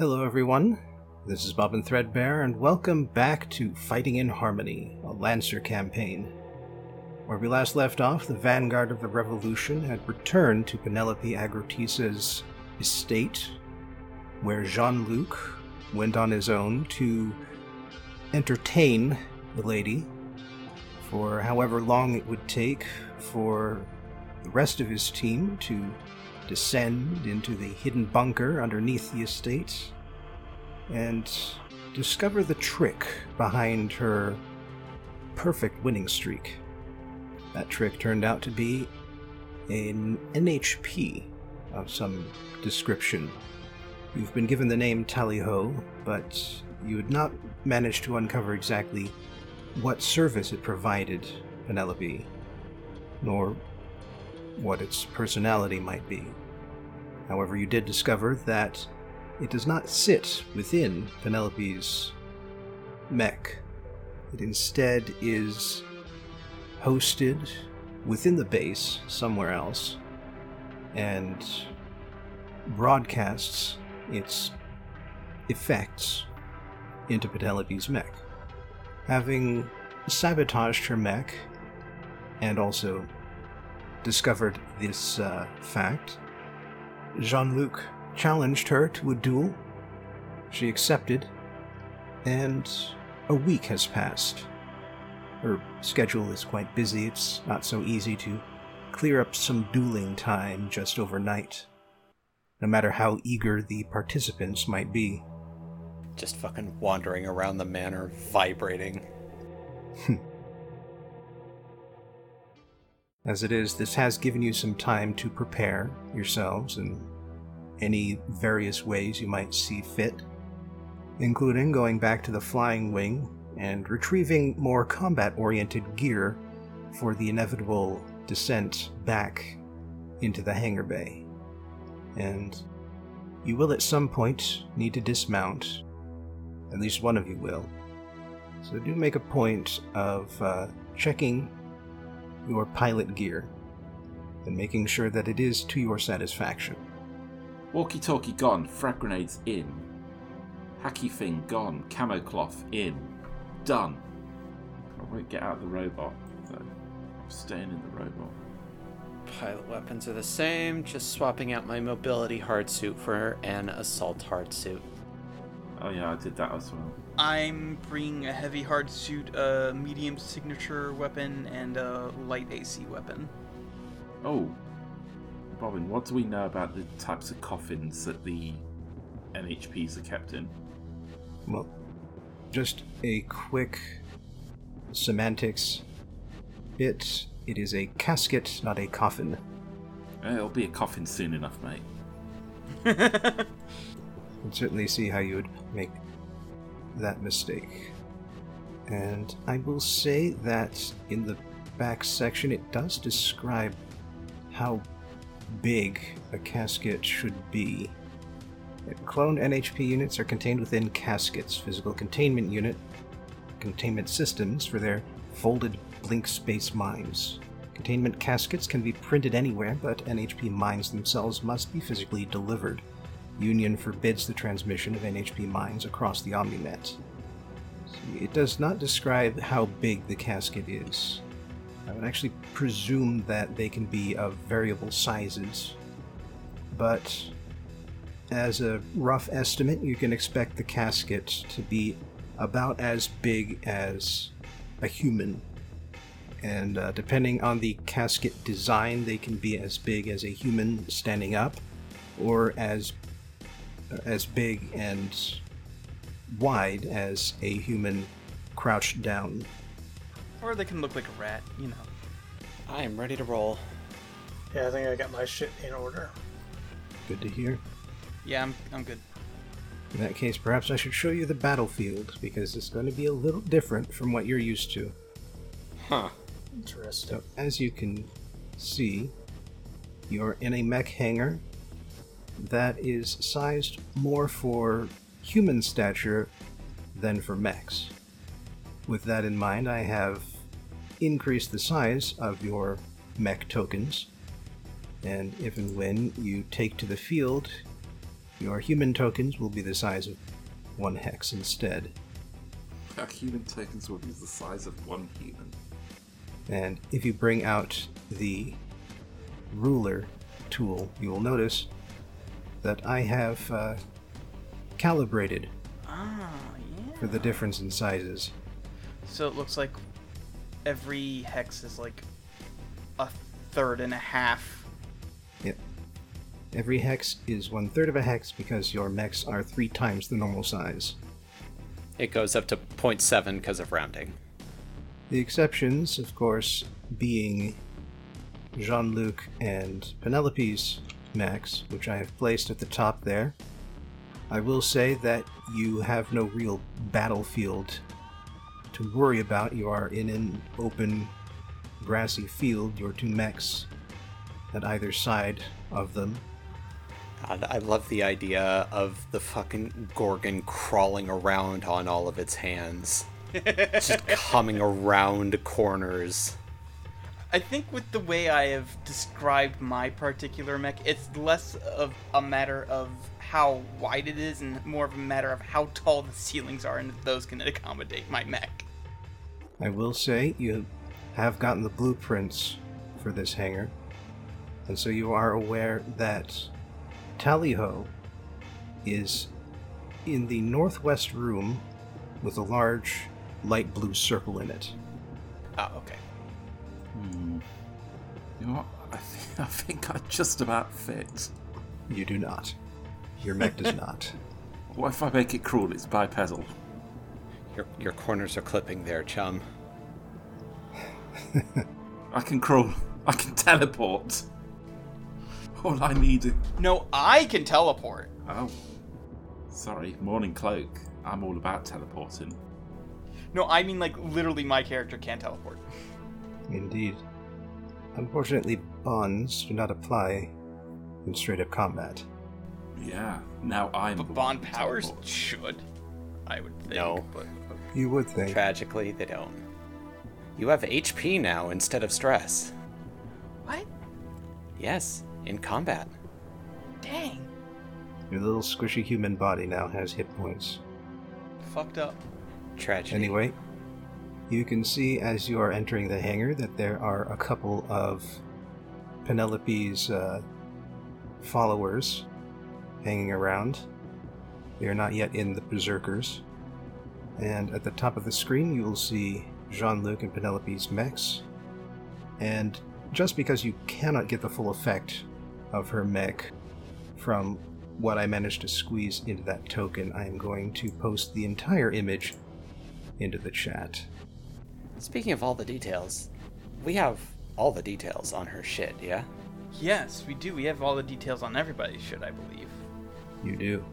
Hello, everyone. This is Bob and Threadbare, and welcome back to Fighting in Harmony, a Lancer campaign. Where we last left off, the vanguard of the revolution had returned to Penelope Agrotissa's estate, where Jean Luc went on his own to entertain the lady for however long it would take for the rest of his team to descend into the hidden bunker underneath the estate and discover the trick behind her perfect winning streak. That trick turned out to be an NHP of some description. You've been given the name Tally Ho, but you had not managed to uncover exactly what service it provided Penelope, nor what its personality might be. However, you did discover that it does not sit within Penelope's mech. It instead is hosted within the base somewhere else and broadcasts its effects into Penelope's mech. Having sabotaged her mech and also discovered this uh, fact, Jean Luc challenged her to a duel. She accepted, and a week has passed. Her schedule is quite busy, it's not so easy to clear up some dueling time just overnight, no matter how eager the participants might be. Just fucking wandering around the manor, vibrating. As it is, this has given you some time to prepare yourselves in any various ways you might see fit, including going back to the flying wing and retrieving more combat oriented gear for the inevitable descent back into the hangar bay. And you will at some point need to dismount. At least one of you will. So do make a point of uh, checking your pilot gear and making sure that it is to your satisfaction. Walkie talkie gone, frag grenades in. Hacky thing gone, camo cloth in. Done. I won't get out of the robot, though. I'm staying in the robot. Pilot weapons are the same, just swapping out my mobility hard suit for an assault hard suit. Oh yeah, I did that as well. I'm bringing a heavy hard suit, a medium signature weapon, and a light AC weapon. Oh, Bobbin, what do we know about the types of coffins that the NHPs are kept in? Well, just a quick semantics bit. It is a casket, not a coffin. Eh, It'll be a coffin soon enough, mate. I can certainly see how you would make that mistake. And I will say that in the back section, it does describe how big a casket should be. Cloned NHP units are contained within caskets, physical containment unit, containment systems for their folded blink space minds. Containment caskets can be printed anywhere, but NHP minds themselves must be physically delivered. Union forbids the transmission of NHP minds across the OmniNet. It does not describe how big the casket is. I would actually presume that they can be of variable sizes, but as a rough estimate, you can expect the casket to be about as big as a human. And uh, depending on the casket design, they can be as big as a human standing up, or as as big and wide as a human crouched down. Or they can look like a rat, you know. I am ready to roll. Yeah, I think I got my shit in order. Good to hear. Yeah, I'm, I'm good. In that case, perhaps I should show you the battlefield, because it's going to be a little different from what you're used to. Huh. Interesting. So, as you can see, you're in a mech hangar that is sized more for human stature than for mechs. With that in mind, I have increased the size of your mech tokens, and if and when you take to the field, Your human tokens will be the size of one hex instead. Our human tokens will be the size of one human. And if you bring out the ruler tool, you will notice that I have uh, calibrated Ah, yeah. for the difference in sizes. So it looks like every hex is like a third and a half. Yep. Every hex is one third of a hex because your mechs are three times the normal size. It goes up to 0.7 because of rounding. The exceptions, of course, being Jean Luc and Penelope's mechs, which I have placed at the top there. I will say that you have no real battlefield to worry about. You are in an open, grassy field, your two mechs at either side of them. God, I love the idea of the fucking Gorgon crawling around on all of its hands. Just coming around corners. I think with the way I have described my particular mech, it's less of a matter of how wide it is and more of a matter of how tall the ceilings are and if those can accommodate my mech. I will say you have gotten the blueprints for this hangar, and so you are aware that Tally Ho is in the northwest room with a large light blue circle in it. Okay. You know what? I, th- I think I just about fit. You do not. Your mech does not. What if I make it crawl? It's bipedal. Your, your corners are clipping there, chum. I can crawl. I can teleport. All I need is. No, I can teleport. Oh. Sorry, Mourning Cloak. I'm all about teleporting. No, I mean like literally my character can teleport. Indeed. Unfortunately, bonds do not apply in straight up combat. Yeah, now I'm. the But bond powers teleports. should. I would think. No. But You would think. Tragically, they don't. You have HP now instead of stress. what? Yes, in combat. Dang. Your little squishy human body now has hit points. Fucked up. Tragedy. Anyway, you can see as you are entering the hangar that there are a couple of Penelope's uh, followers hanging around. They are not yet in the Berserkers. And at the top of the screen, you will see Jean Luc and Penelope's mechs. And just because you cannot get the full effect of her mech from what I managed to squeeze into that token, I am going to post the entire image into the chat. Speaking of all the details, we have all the details on her shit, yeah? Yes, we do. We have all the details on everybody's shit, I believe. You do.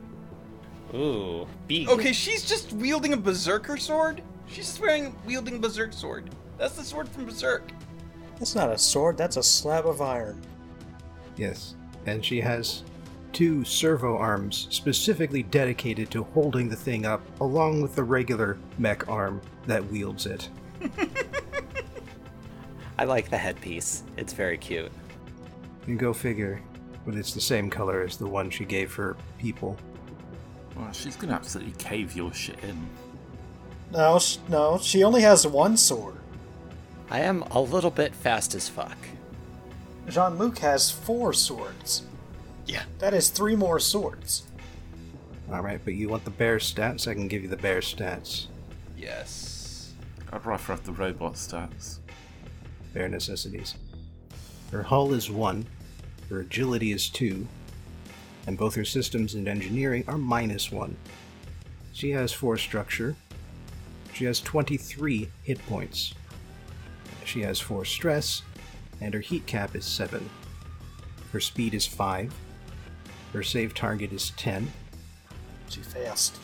Ooh, big. Okay, she's just wielding a berserker sword? She's just wearing wielding a berserk sword. That's the sword from Berserk. That's not a sword, that's a slab of iron. Yes. And she has two servo arms specifically dedicated to holding the thing up, along with the regular mech arm that wields it. I like the headpiece. It's very cute. You go figure, but it's the same color as the one she gave her people. Well, she's gonna absolutely cave your shit in. No, sh- no, she only has one sword. I am a little bit fast as fuck. Jean Luc has four swords. Yeah. That is three more swords. Alright, but you want the bare stats? I can give you the bare stats. Yes. I'd rather have the robot stats. Bear necessities. Her hull is 1, her agility is 2, and both her systems and engineering are minus 1. She has 4 structure. She has 23 hit points. She has 4 stress, and her heat cap is 7. Her speed is 5. Her save target is 10. She fast.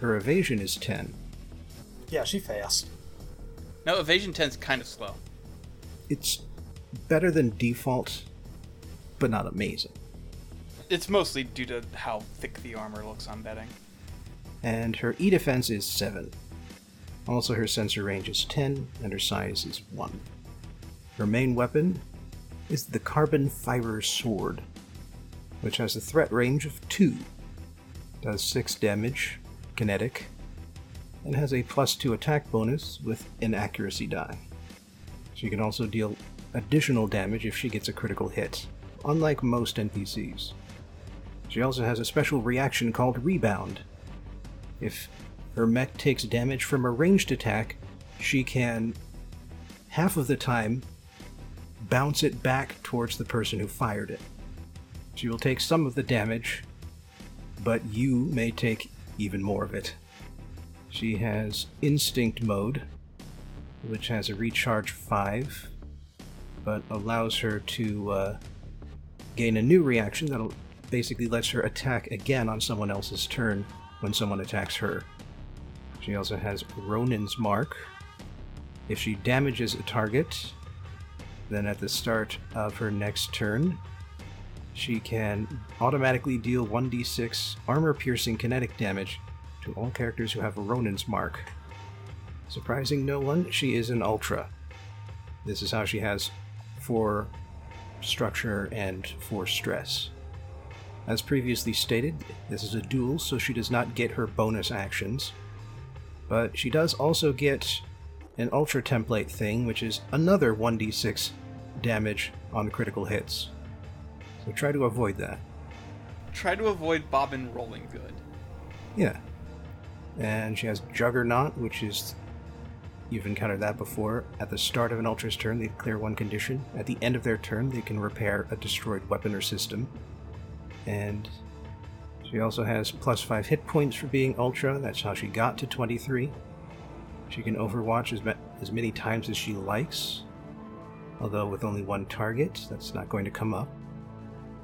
Her evasion is 10. Yeah, she fast. No, evasion 10's kind of slow. It's better than default, but not amazing. It's mostly due to how thick the armor looks, I'm betting. and her E defense is 7. Also, her sensor range is 10, and her size is 1. Her main weapon is the carbon fiber sword. which has a threat range of 2, does 6 damage, kinetic, and has a plus 2 attack bonus with an accuracy die. She can also deal additional damage if she gets a critical hit, unlike most NPCs. She also has a special reaction called Rebound. If her mech takes damage from a ranged attack, she can, half of the time, bounce it back towards the person who fired it. She will take some of the damage, but you may take even more of it. She has Instinct Mode, which has a recharge 5, but allows her to uh, gain a new reaction that basically lets her attack again on someone else's turn when someone attacks her. She also has Ronin's Mark. If she damages a target, then at the start of her next turn, she can automatically deal 1d6 armor piercing kinetic damage to all characters who have a Ronin's Mark. Surprising no one, she is an Ultra. This is how she has 4 structure and 4 stress. As previously stated, this is a duel, so she does not get her bonus actions. But she does also get an Ultra template thing, which is another 1d6 damage on critical hits. So try to avoid that. Try to avoid Bobbin rolling good. Yeah. And she has Juggernaut, which is. You've encountered that before. At the start of an Ultra's turn, they clear one condition. At the end of their turn, they can repair a destroyed weapon or system. And she also has plus 5 hit points for being Ultra. That's how she got to 23. She can overwatch as, ma- as many times as she likes, although with only one target, that's not going to come up.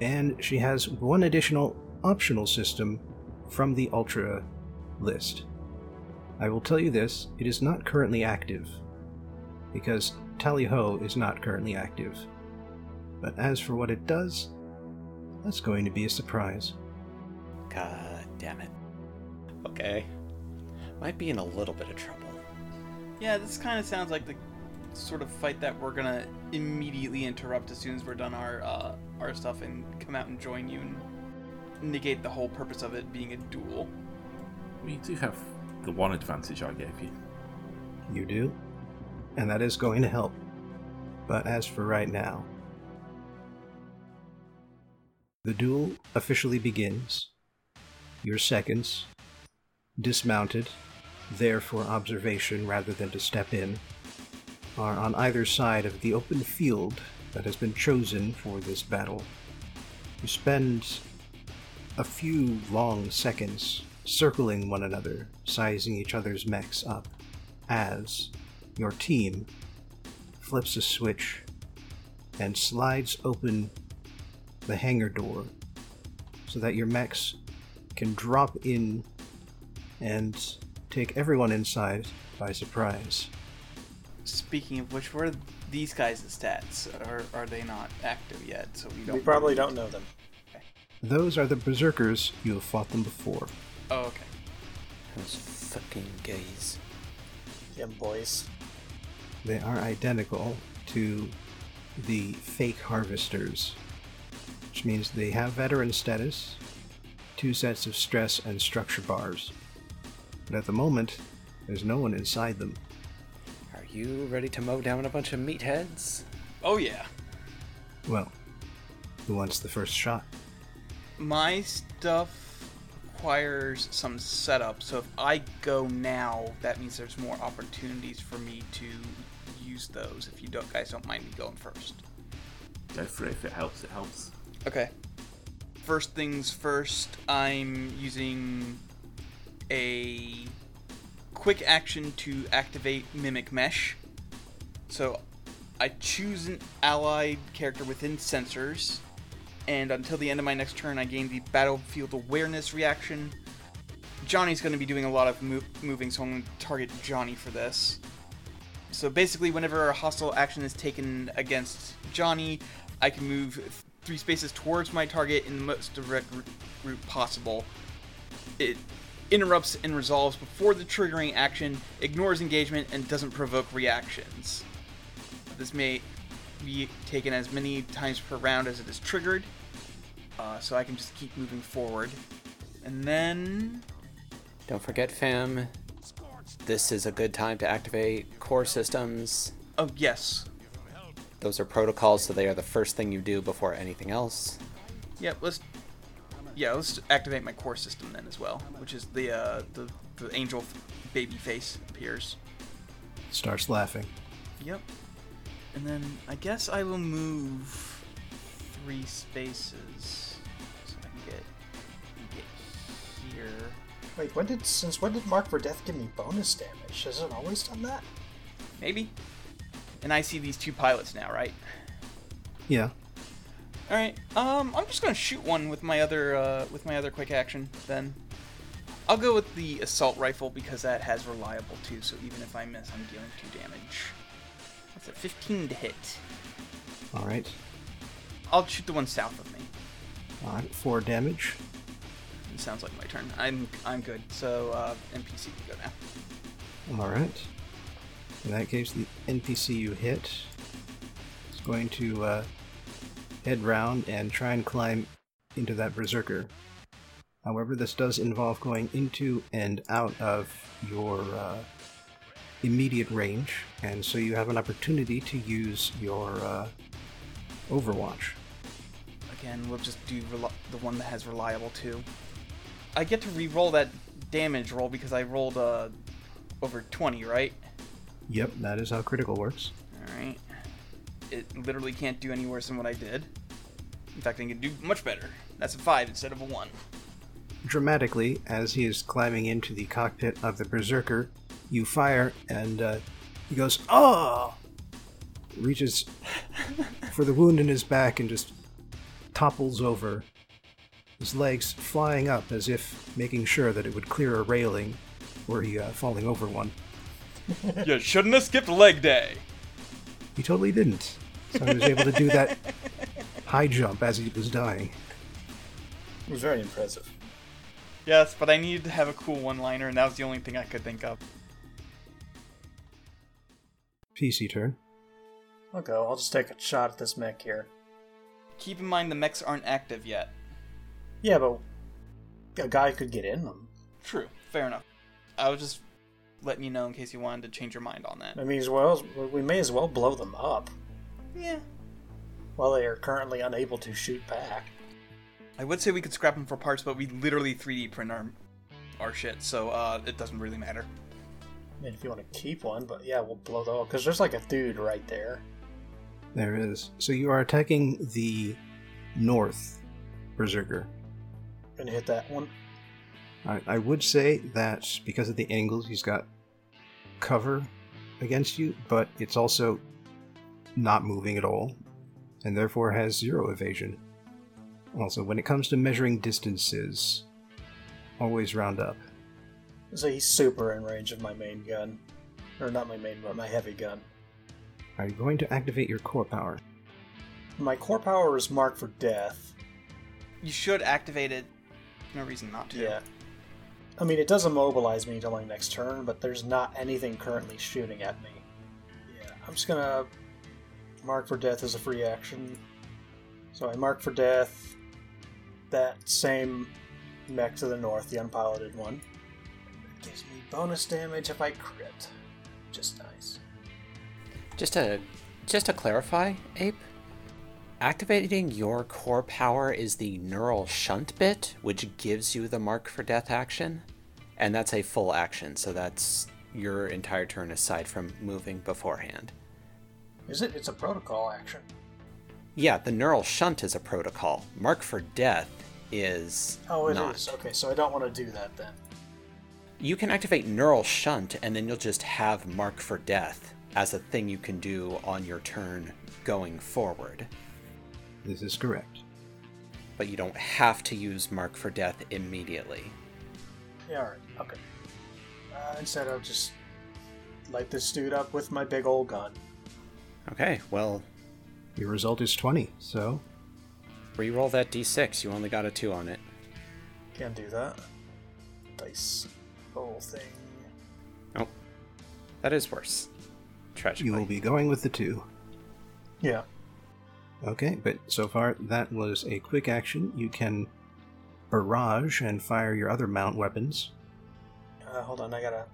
And she has one additional optional system from the Ultra list. I will tell you this it is not currently active, because Tally Ho is not currently active. But as for what it does, that's going to be a surprise. God damn it. Okay. Might be in a little bit of trouble. Yeah, this kind of sounds like the sort of fight that we're gonna immediately interrupt as soon as we're done our uh, our stuff and come out and join you and negate the whole purpose of it being a duel. We do have the one advantage I gave you. You do, and that is going to help. But as for right now, the duel officially begins. Your seconds, dismounted, there for observation rather than to step in, are on either side of the open field that has been chosen for this battle. You spend a few long seconds circling one another, sizing each other's mechs up, as your team flips a switch and slides open the hangar door so that your mechs can drop in and take everyone inside by surprise. Speaking of which, what are these guys' stats? Or are they not active yet? So we don't. We probably don't know them. Those are the berserkers, you have fought them before. Oh, okay. Those fucking gays. Them boys. They are identical to the fake harvesters, which means they have veteran status, two sets of stress and structure bars. But at the moment, there's no one inside them. Are you ready to mow down a bunch of meatheads? Oh yeah. Well, who wants the first shot? My stuff requires some setup, so if I go now, that means there's more opportunities for me to use those. If you don't, guys don't mind me going first. Go for it if it helps, it helps. Okay. First things first, I'm using a quick action to activate Mimic Mesh. So I choose an allied character within sensors, and until the end of my next turn, I gain the Battlefield Awareness reaction. Johnny's going to be doing a lot of mo- moving, so I'm going to target Johnny for this. So basically, whenever a hostile action is taken against Johnny, I can move three spaces towards my target in the most direct route possible. It interrupts and resolves before the triggering action, ignores engagement, and doesn't provoke reactions. This may be taken as many times per round as it is triggered. Uh, so I can just keep moving forward. And then Don't forget, fam. This is a good time to activate core systems. oh yes, Those are protocols, so they are the first thing you do before anything else. Yep, let's yeah, let's activate my core system then as well, which is the uh, the the angel baby face appears. Starts laughing. Yep, and then I guess I will move three spaces Wait, when did since when did Mark for Death give me bonus damage? Has it always done that? Maybe. And I see these two pilots now, right? Yeah. All right. Um, I'm just gonna shoot one with my other uh, with my other quick action. Then I'll go with the assault rifle because that has reliable too. So even if I miss, I'm dealing two damage. That's a 15 to hit. All right. I'll shoot the one south of me. All right. Four damage. Sounds like my turn. I'm I'm good. So uh, NPC can go now. All right. In that case, the NPC you hit is going to uh, head round and try and climb into that berserker. However, this does involve going into and out of your uh, immediate range, and so you have an opportunity to use your uh, Overwatch. Again, we'll just do rel- the one that has reliable too. I get to re-roll that damage roll because I rolled uh, over 20, right? Yep, that is how critical works. Alright. It literally can't do any worse than what I did. In fact, I can do much better. That's a 5 instead of a 1. dramatically as he is climbing into the cockpit of the berserker you fire and uh, he goes oh reaches for the wound in his back and just topples over his legs flying up as if making sure that it would clear a railing were he uh, falling over one you shouldn't have skipped leg day. he totally didn't so he was able to do that high jump as he was dying It was very impressive. Yes, but I needed to have a cool one-liner, and that was the only thing I could think of. pc turn I'll go. I'll just take a shot at this mech here. Keep in mind the mechs aren't active yet. Yeah, but a guy could get in them. True. Fair enough. I was just letting you know in case you wanted to change your mind on that. I mean, as well, we may as well blow them up Yeah. while they are currently unable to shoot back. I would say we could scrap them for parts, but we literally 3D print our our shit, so uh, it doesn't really matter. I mean, if you want to keep one, but yeah, we'll blow them up because there's like a dude right there. There is. So you are attacking the north berserker. Gonna hit that one. I, I would say that because of the angles, he's got cover against you, but it's also not moving at all, and therefore has zero evasion. Also, when it comes to measuring distances, always round up. So he's super in range of my main gun, or not my main, but my heavy gun. Are you going to activate your core power? My core power is marked for death. You should activate it. No reason not to. Yeah. I mean, it does immobilize me until my next turn, but there's not anything currently shooting at me. Yeah, I'm just gonna mark for death as a free action. So I mark for death that same mech to the north, the unpiloted one. It gives me bonus damage if I crit. Just nice. Just to just to clarify, Ape, activating your core power is the neural shunt bit, which gives you the mark for death action, and that's a full action, so that's your entire turn aside from moving beforehand. Is it? It's a protocol action. Yeah, the neural shunt is a protocol. Mark for death is Oh, it is. not. Okay, so I don't want to do that then. You can activate neural shunt and then you'll just have mark for death as a thing you can do on your turn going forward. This is correct. But you don't have to use mark for death immediately. Yeah, alright, okay. Uh, instead, I'll just light this dude up with my big old gun. Okay, well, Your result is 20, so re-roll that d6. You only got a 2 on it. Can't do that. Dice roll thing. Oh, that is worse. Tragically. you will be going with the two. Yeah. Okay, but so far that was a quick action. You can barrage and fire your other mount weapons. Uh, hold on, I gotta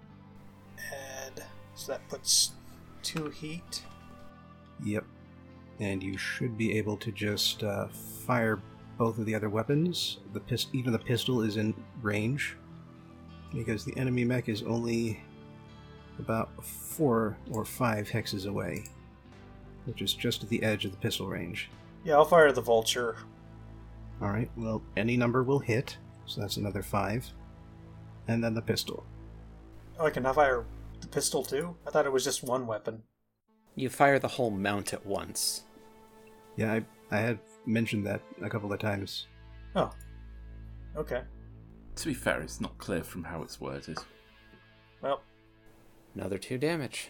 add. So that puts two heat. Yep. And you should be able to just uh, fire both of the other weapons. The pist- even the pistol is in range because the enemy mech is only about four or five hexes away, which is just at the edge of the pistol range. Yeah, I'll fire the vulture. All right. Well, any number will hit, so that's another five, and then the pistol. Oh, I can now fire the pistol too? I thought it was just one weapon. You fire the whole mount at once. Yeah, I I had mentioned that a couple of times. Oh. Okay. To be fair, it's not clear from how it's worded. Well, Another two damage.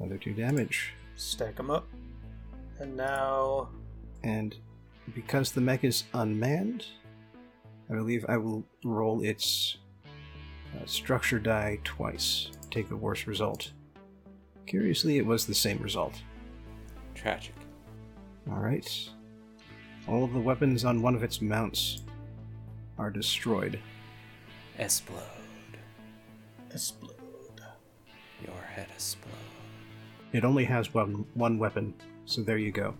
Another two damage. Stack them up. And now. And because the mech is unmanned, I believe I will roll its uh, structure die twice. Take the worst result. Curiously, it was the same result. Tragic. Alright. All of the weapons on one of its mounts are destroyed. Explode. Explode. Your head explode. It only has one, one weapon, so there you go.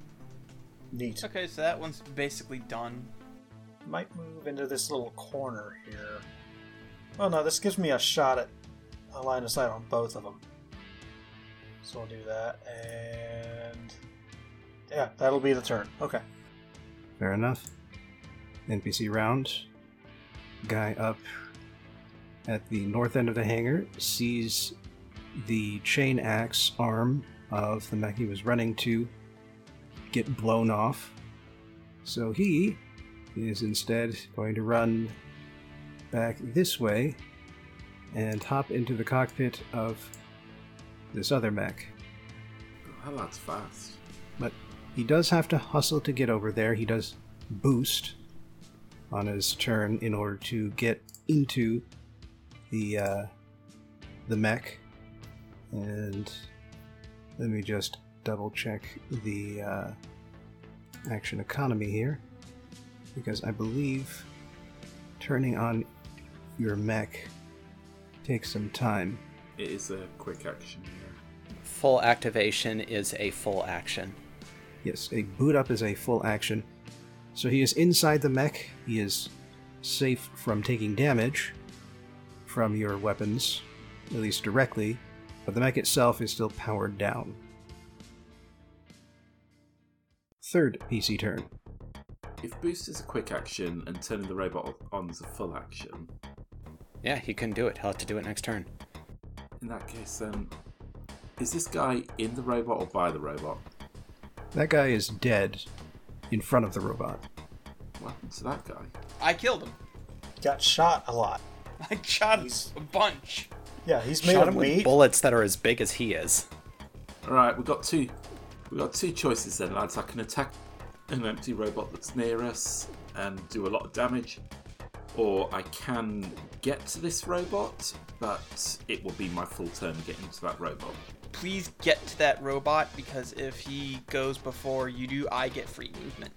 Neat. Okay, so that one's basically done. Might move into this little corner here. Oh no, this gives me a shot at a line of sight on both of them. So I'll do that, and yeah, that'll be the turn. Okay. Fair enough. NPC round. Guy up at the north end of the hangar sees the chain axe arm of the mech he was running to get blown off. So he is instead going to run back this way and hop into the cockpit of this other mech. Hell, that's fast. But he does have to hustle to get over there. He does boost on his turn in order to get into the uh, the mech. And let me just double check the uh, action economy here, because I believe turning on your mech takes some time. It is a quick action. Yeah. Full activation is a full action. Yes, a boot up is a full action. So he is inside the mech. He is safe from taking damage from your weapons, at least directly, but the mech itself is still powered down. Third PC turn. If boost is a quick action and turning the robot on is a full action, Yeah, he couldn't do it. He'll have to do it next turn. in that case, then is this guy in the robot or by the robot? That guy is dead in front of the robot. What happened to that guy? I killed him. Got shot a lot. I shot him He's- a bunch. Yeah, he's made Shot of him with weight. bullets that are as big as he is. All right, we've got two. We've got two choices then, lads. I can attack an empty robot that's near us and do a lot of damage, or I can get to this robot, but it will be my full turn getting to that robot. Please get to that robot because if he goes before you do, I get free movement.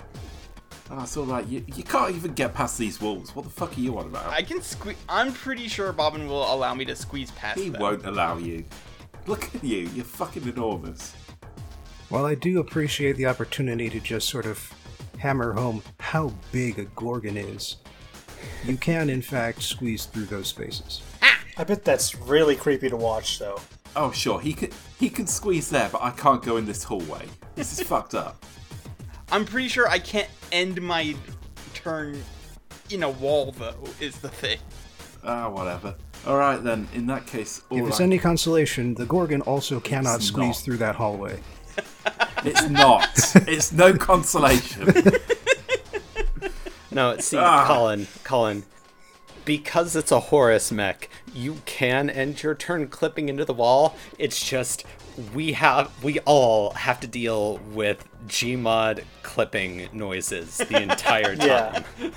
Oh, that's all right. You, you can't even get past these walls. What the fuck are you on about? I can squeeze. I'm pretty sure Bobbin will allow me to squeeze past he them. won't allow you. Look at you. You're fucking enormous. While I do appreciate the opportunity to just sort of hammer home how big a Gorgon is, you can in fact squeeze through those spaces. I bet that's really creepy to watch, though. Oh, sure. He can he can squeeze there, but I can't go in this hallway. This is fucked up. I'm pretty sure I can't end my turn in a wall, though. Is the thing. Ah, whatever. All right then. In that case, all If it's I- any consolation, the Gorgon also cannot It's squeeze not. through that hallway. It's not. it's no consolation. No, see, Ah. Colin, Colin, because it's a Horus mech, you can end your turn clipping into the wall. It's just we have we all have to deal with Gmod clipping noises the entire time. Yeah.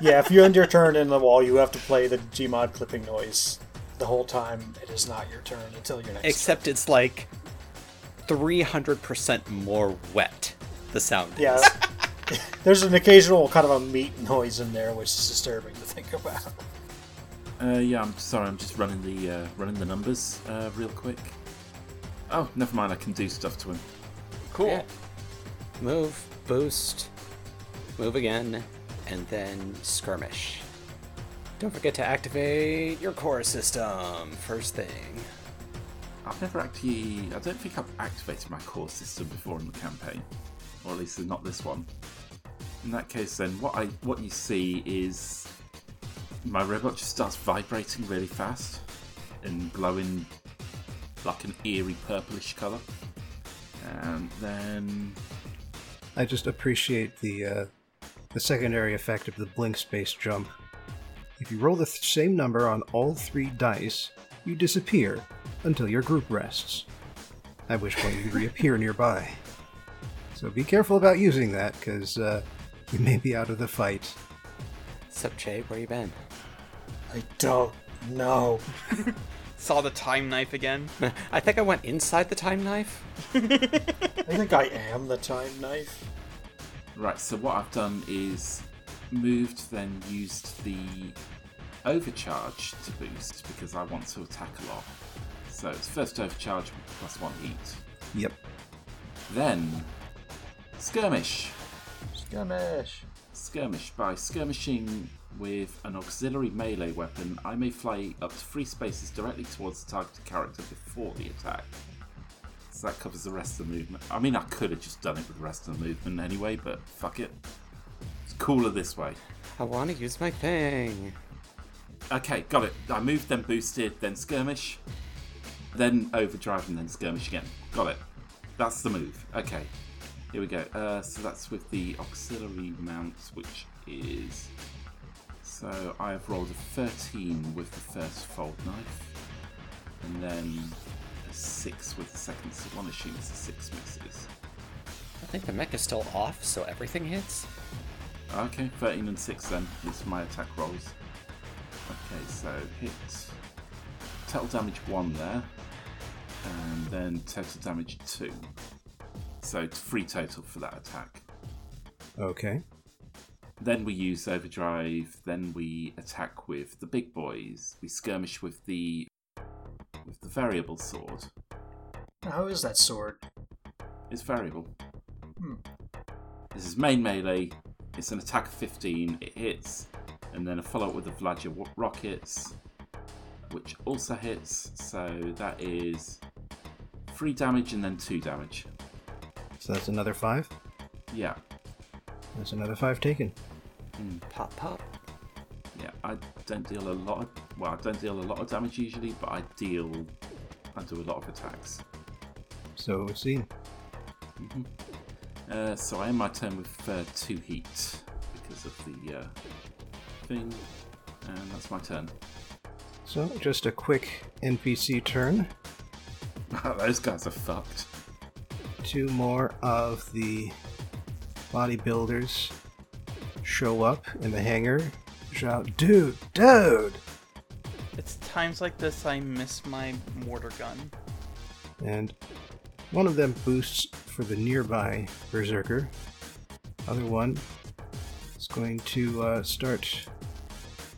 yeah, if you end your turn in the wall, you have to play the Gmod clipping noise the whole time. It is not your turn until your next. Except it's like 300% more wet the sound is. Yeah. There's an occasional kind of a meat noise in there, which is disturbing think about. Uh, yeah, I'm sorry. I'm just running the uh, running the numbers uh, real quick. Oh, never mind. I can do stuff to him. Cool. Yeah. Move, boost, move again, and then skirmish. Don't forget to activate your core system first thing. I've never actually. I don't think I've activated my core system before in the campaign, or at least not this one. In that case, then what I what you see is my robot just starts vibrating really fast and glowing like an eerie purplish color, and then I just appreciate the uh, the secondary effect of the blink space jump. If you roll the th- same number on all three dice, you disappear until your group rests. At which point you reappear nearby. So be careful about using that, because uh, you may be out of the fight. Sup, Jay? Where you been? I don't know. Saw the time knife again. I think I went inside the time knife. I think I am the time knife. Right, so what I've done is moved, then used the overcharge to boost because I want to attack a lot. So it's first overcharge plus one heat. Yep. Then skirmish. Skirmish. Skirmish. By skirmishing with an auxiliary melee weapon, I may fly up to three spaces directly towards the targeted character before the attack. So that covers the rest of the movement. I mean, I could have just done it with the rest of the movement anyway, but fuck it. It's cooler this way. I want to use my thing. Okay, got it. I moved, then boosted, then skirmish, then overdrive, and then skirmish again. Got it. That's the move. Okay, here we go. Uh, so that's with the auxiliary mount, which is. So I've rolled a 13 with the first fold knife, and then a 6 with the second. So one assumes the 6 misses. I think the mech is still off, so everything hits. Okay, 13 and 6 then is my attack rolls. Okay, so hit total damage 1 there, and then total damage 2. So it's 3 total for that attack. Okay. Then we use overdrive, then we attack with the big boys. We skirmish with the with the variable sword. How is that sword? It's variable. Hmm. This is main melee. It's an attack of 15. It hits, and then a follow up with the Vijaya rockets, which also hits. So that is three damage and then two damage. So that's another five. Yeah, That's another five taken. Pop, pop. yeah. I don't deal a lot. Of, well, I don't deal a lot of damage usually, but I deal. I do a lot of attacks. So we've seen. Uh, so I end my turn with uh, two heat because of the uh, thing, and that's my turn. So just a quick NPC turn. Those guys are fucked. Two more of the bodybuilders show up in the hangar. Shout, dude, dude! It's times like this I miss my mortar gun. And one of them boosts for the nearby berserker. Other one is going to uh, start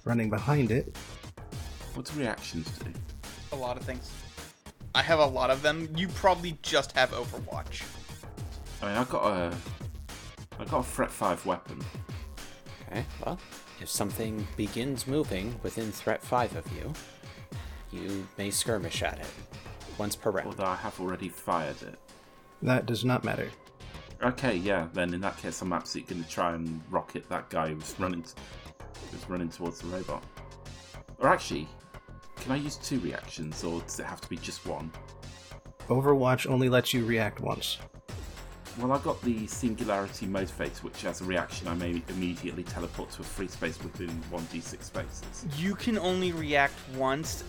running behind it. What's reactions do? A lot of things. I have a lot of them. You probably just have Overwatch. I mean, I've got a, I've got a threat five weapon. Okay, well, if something begins moving within threat 5 of you, you may skirmish at it once per round. Although I have already fired it. That does not matter. Okay, yeah. Then in that case, I'm absolutely going to try and rocket that guy who's running, t- who's running towards the robot. Or actually, can I use two reactions, or does it have to be just one? Overwatch only lets you react once. Well, I've got the Singularity Motivator, which as a reaction, I may immediately teleport to a free space within 1d6 spaces. You can only react once.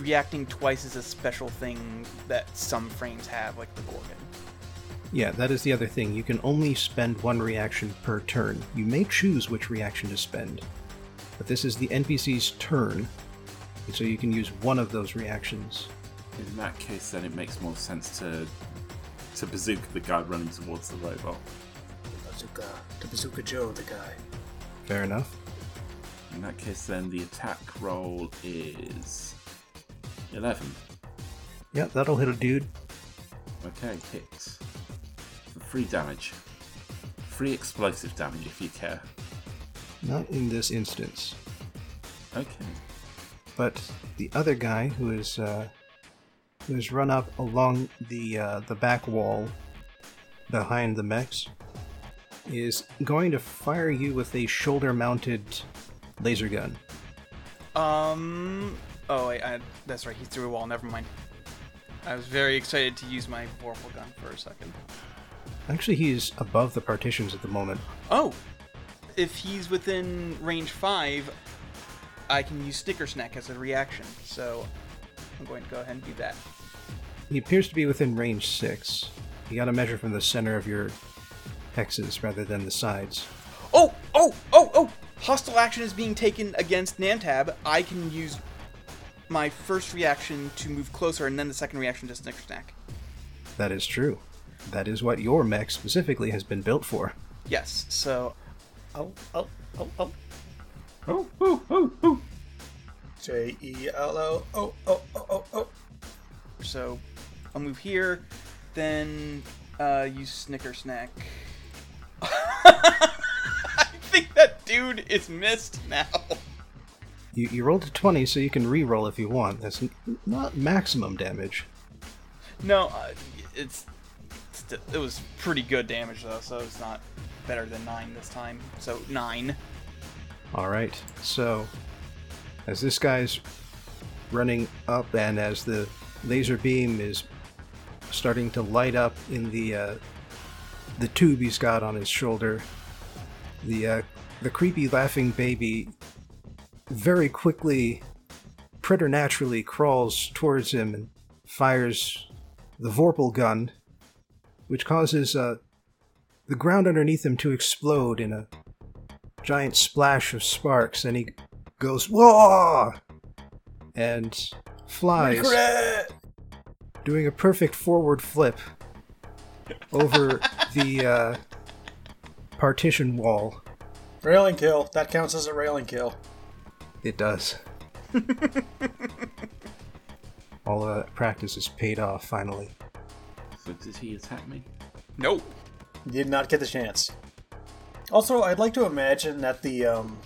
Reacting twice is a special thing that some frames have, like the Gorgon. Yeah, that is the other thing. You can only spend one reaction per turn. You may choose which reaction to spend, but this is the NPC's turn, so you can use one of those reactions. In that case, then it makes more sense to to bazooka the guy running towards the robot. bazooka to bazooka Joe the guy. Fair enough. In that case, then the attack roll is 11. Yep, that'll hit a dude. Okay, hit. For free damage. Free explosive damage if you care. Not in this instance. Okay. But the other guy who is uh, who has run up along the uh, the back wall behind the mechs is going to fire you with a shoulder-mounted laser gun. Um. Oh, wait, I, that's right. He threw a wall. Never mind. I was very excited to use my Vorpal gun for a second. Actually, he's above the partitions at the moment. Oh, if he's within range five, I can use Snicker Snack as a reaction. So I'm going to go ahead and do that. He appears to be within range six. You got to measure from the center of your hexes rather than the sides. Oh, oh, oh, oh! Hostile action is being taken against Namtab. I can use my first reaction to move closer, and then the second reaction to Snicker Snack. That is true. That is what your mech specifically has been built for. Yes. So, oh, oh, oh, oh. Oh, oh, oh, oh. J E L O O O O O O. So, I'll move here, then uh, use Snicker Snack. I think that dude is missed now. You, you rolled a 20, so you can re-roll if you want. That's n- not maximum damage. No, uh, it's, it's it was pretty good damage though, so it's not better than nine this time. So nine. All right. So, as this guy's running up, and as the laser beam is starting to light up in the uh, the tube he's got on his shoulder, the uh, the creepy laughing baby very quickly, preternaturally crawls towards him and fires the Vorpal gun, which causes uh, the ground underneath him to explode in a giant splash of sparks, and he goes whoa, and flies, Regret! doing a perfect forward flip over the uh, partition wall. Railing kill. That counts as a railing kill. It does. All of that practice is paid off finally. So did he attack me? Nope. Did not get the chance. Also, I'd like to imagine that the um,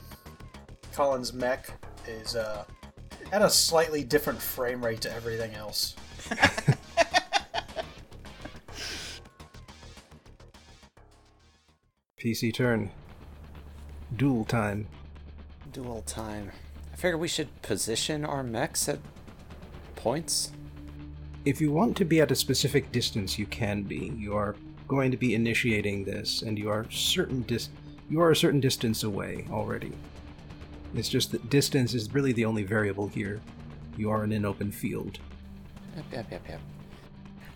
Colin's mech is uh, at a slightly different frame rate to everything else. PC turn. Duel time. Duel time. I figure we should position our mechs at points. If you want to be at a specific distance, you can be. You are going to be initiating this, and you are certain dis- you are a certain distance away already. It's just that distance is really the only variable here. You are in an open field. Yep, yep, yep, yep.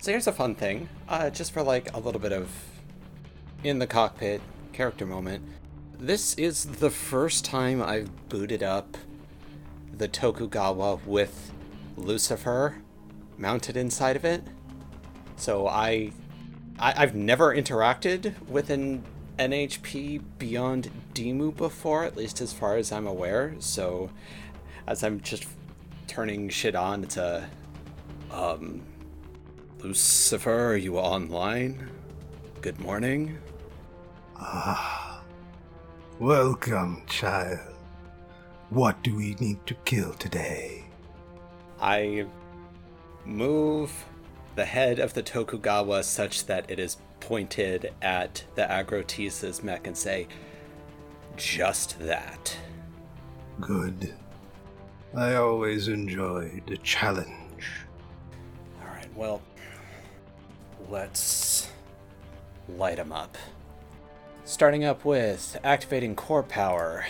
So here's a fun thing, uh, just for like a little bit of in the cockpit character moment. This is the first time I've booted up the Tokugawa with Lucifer mounted inside of it. So I, I I've never interacted with an NHP beyond Demu before, at least as far as I'm aware. So as I'm just turning shit on, it's a um Lucifer, are you online? Good morning. Ah. Welcome, child. What do we need to kill today? I move the head of the Tokugawa such that it is pointed at the Agrotissa's mech and say, just that. Good. I always enjoyed a challenge. Alright, well, let's light them up. Starting up with activating core power,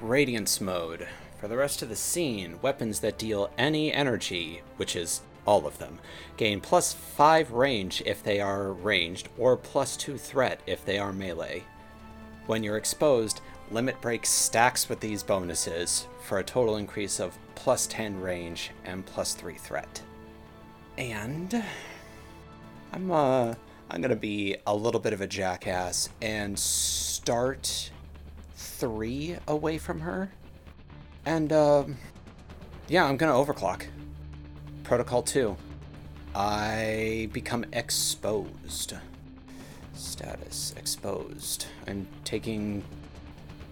radiance mode. For the rest of the scene, weapons that deal any energy, which is all of them, gain plus 5 range if they are ranged, or plus 2 threat if they are melee. When you're exposed, Limit Break stacks with these bonuses for a total increase of plus 10 range and plus 3 threat. And I'm uh I'm gonna be a little bit of a jackass and start three away from her. And um, yeah, I'm gonna overclock. Protocol two. I become exposed. Status exposed. I'm taking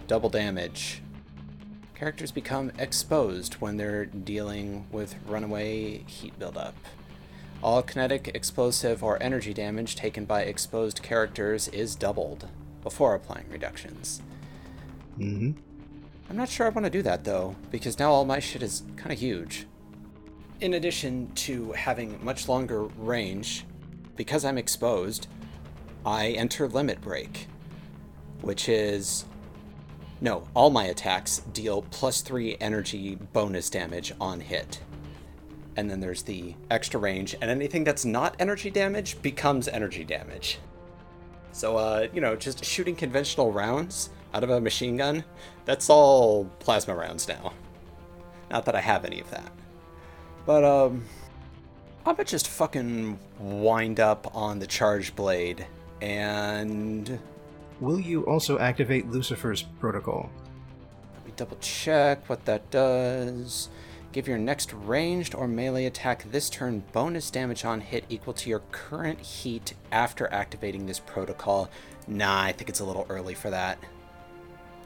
double damage. Characters become exposed when they're dealing with runaway heat buildup. All kinetic, explosive, or energy damage taken by exposed characters is doubled before applying reductions. Mm-hmm. I'm not sure I want to do that though, because now all my shit is kind of huge. In addition to having much longer range, because I'm exposed, I enter Limit Break, which is. No, all my attacks deal plus 3 energy bonus damage on hit. And then there's the extra range, and anything that's not energy damage becomes energy damage. So, uh, you know, just shooting conventional rounds out of a machine gun, that's all plasma rounds now. Not that I have any of that. But, um, I'm gonna just fucking wind up on the charge blade and Will you also activate Lucifer's protocol? let me double check what that does. Give your next ranged or melee attack this turn bonus damage on hit equal to your current heat after activating this protocol. Nah, I think it's a little early for that.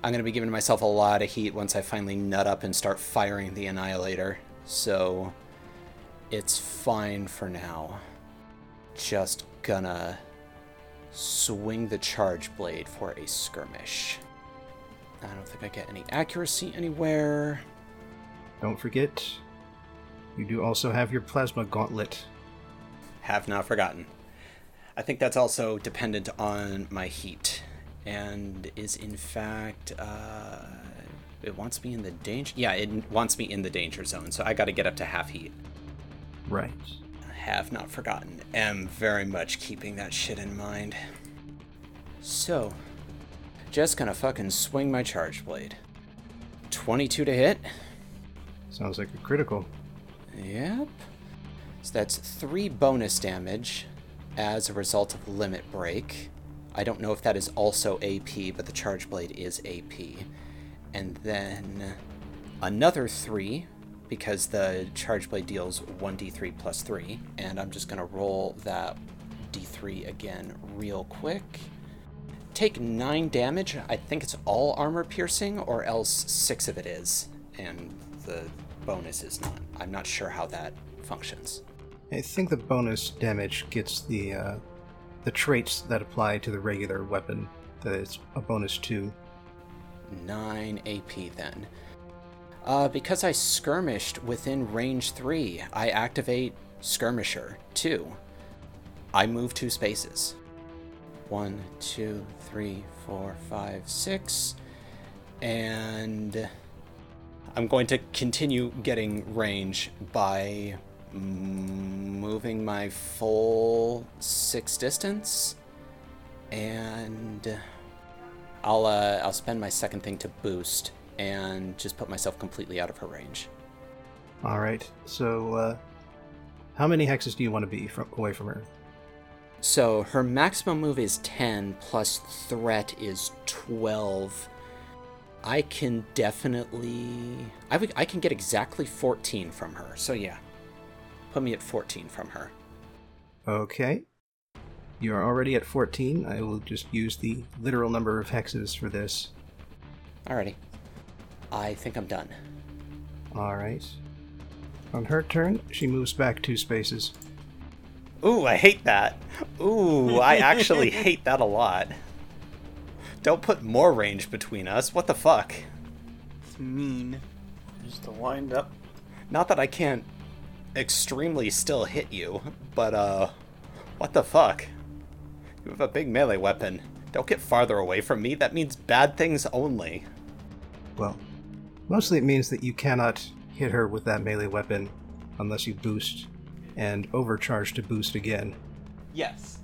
I'm going to be giving myself a lot of heat once I finally nut up and start firing the Annihilator. So it's fine for now. Just gonna swing the charge blade for a skirmish. I don't think I get any accuracy anywhere. Don't forget, you do also have your plasma gauntlet. Have not forgotten. I think that's also dependent on my heat, and is in fact, uh, it wants me in the danger. Yeah, it wants me in the danger zone, so I got to get up to half heat. Right. I have not forgotten. Am very much keeping that shit in mind. So, just gonna fucking swing my charge blade. 22 to hit. Sounds like a critical. Yep. So that's three bonus damage as a result of limit break. I don't know if that is also AP, but the charge blade is AP. And then another three because the charge blade deals 1d3 plus 3 and i'm just going to roll that d3 again real quick take 9 damage i think it's all armor piercing or else 6 of it is and the bonus is not i'm not sure how that functions I think the bonus damage gets the uh, the traits that apply to the regular weapon. That it's a bonus two. 9 ap then uh, because I skirmished within range 3, I activate Skirmisher 2. I move two spaces. One, two, three, four, five, six. And I'm going to continue getting range by moving my full six distance. And I'll, uh, I'll spend my second thing to boost and just put myself completely out of her range. All right. So, uh, how many hexes do you want to be from, away from her? So her maximum move is 10, plus threat is 12. I can definitely. I, would, I can get exactly 14 from her. So yeah. Put me at 14 from her. Okay. You are already at 14. I will just use the literal number of hexes for this. Alrighty. I think I'm done. All right. On her turn, she moves back two spaces. Ooh, I hate that. Ooh, I actually hate that a lot. Don't put more range between us. What the fuck? It's mean. Just to wind up. Not that I can't extremely still hit you, but uh, what the fuck? You have a big melee weapon. Don't get farther away from me. That means bad things only. Well, mostly it means that you cannot hit her with that melee weapon unless you boost and overcharge to boost again. Yes.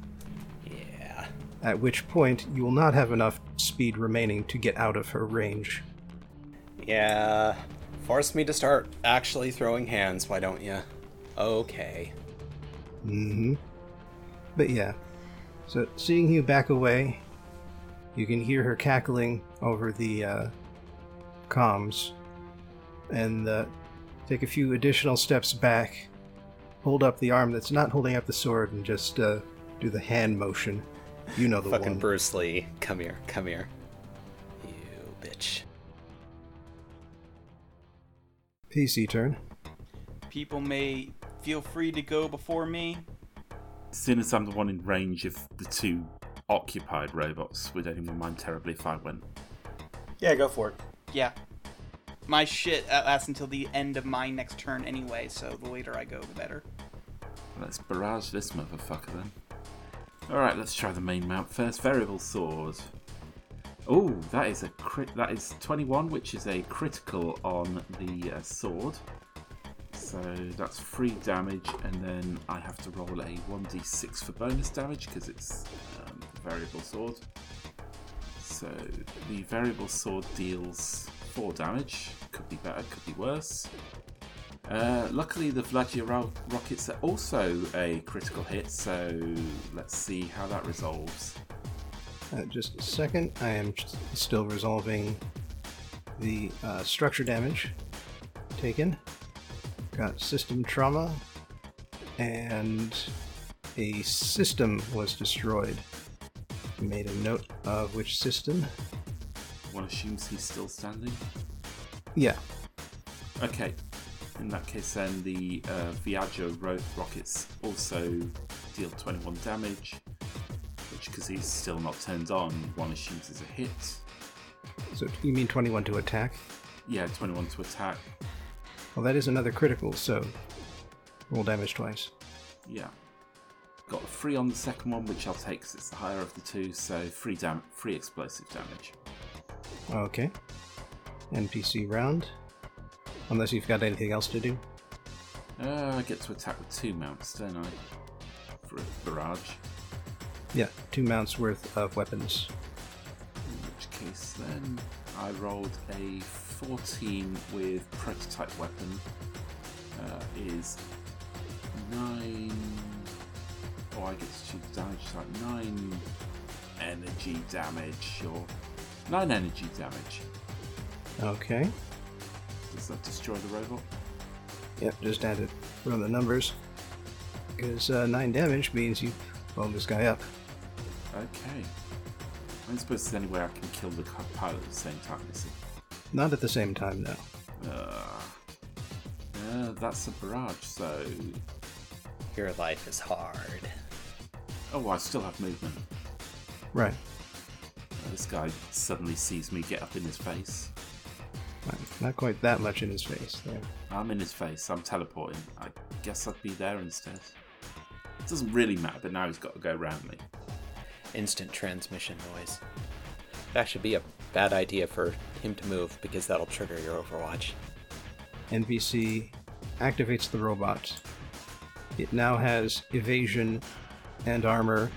Yeah. At which point, you will not have enough speed remaining to get out of her range. Yeah. Force me to start actually throwing hands, why don't you? Okay. Mm-hmm. But yeah. So, seeing you back away, you can hear her cackling over the uh, comms, and uh, take a few additional steps back. Hold up the arm that's not holding up the sword, and just uh, do the hand motion. You know the Fucking one. Bruce Lee. Come here, come here. You bitch. PC turn. People may feel free to go before me. Seeing as I'm the one in range of the two occupied robots, would anyone mind terribly if I went? Yeah, go for it. Yeah. My shit uh, lasts until the end of my next turn anyway, so the later I go, the better. Let's barrage this motherfucker then. Alright, let's try the main mount first. Variable sword. Oh, that is a crit. That is 21, which is a critical on the uh, sword. So that's three damage, and then I have to roll a 1d6 for bonus damage because it's um, variable sword. So the variable sword deals four damage. Could be better, could be worse. Uh, luckily, the Vijaya rockets are also a critical hit, so let's see how that resolves. Uh, just a second. I am still resolving the uh, structure damage taken. Got system trauma, and a system was destroyed. Made a note of which system. One assumes he's still standing. Yeah, Okay, in that case, then the uh, Vijaya ro- rockets also deal 21 damage, which, because he's still not turned on, one assumes is a hit. so you mean 21 to attack? Yeah, 21 to attack. Well, that is another critical, so roll damage twice. Yeah. Got a free on the second one, which I'll take because it's the higher of the two, so free dam- free explosive damage. Okay. NPC round. Unless you've got anything else to do. Uh, I get to attack with two mounts, don't I? For a barrage. Yeah, two mounts worth of weapons. In which case, then I rolled a 14 with prototype weapon. Uh, is nine. Oh, I get to choose damage type nine energy damage, or nine energy damage. Okay. Does that destroy the robot? Yep, just had to run the numbers. Because uh, 9 damage means you blown this guy up. Okay. I don't suppose there's any way I can kill the pilot at the same time, is it? Not at the same time, no. Uh, uh, that's a barrage, so. Your life is hard. Oh, I still have movement. Right. Uh, this guy suddenly sees me get up in his face. right. Not quite that much in his face there. I'm in his face. I'm teleporting. I guess I'd be there instead. It doesn't really matter, but now he's got to go around me. Instant transmission noise. That should be a bad idea for him to move because that'll trigger your Overwatch. NPC activates the robot. It now has evasion and armor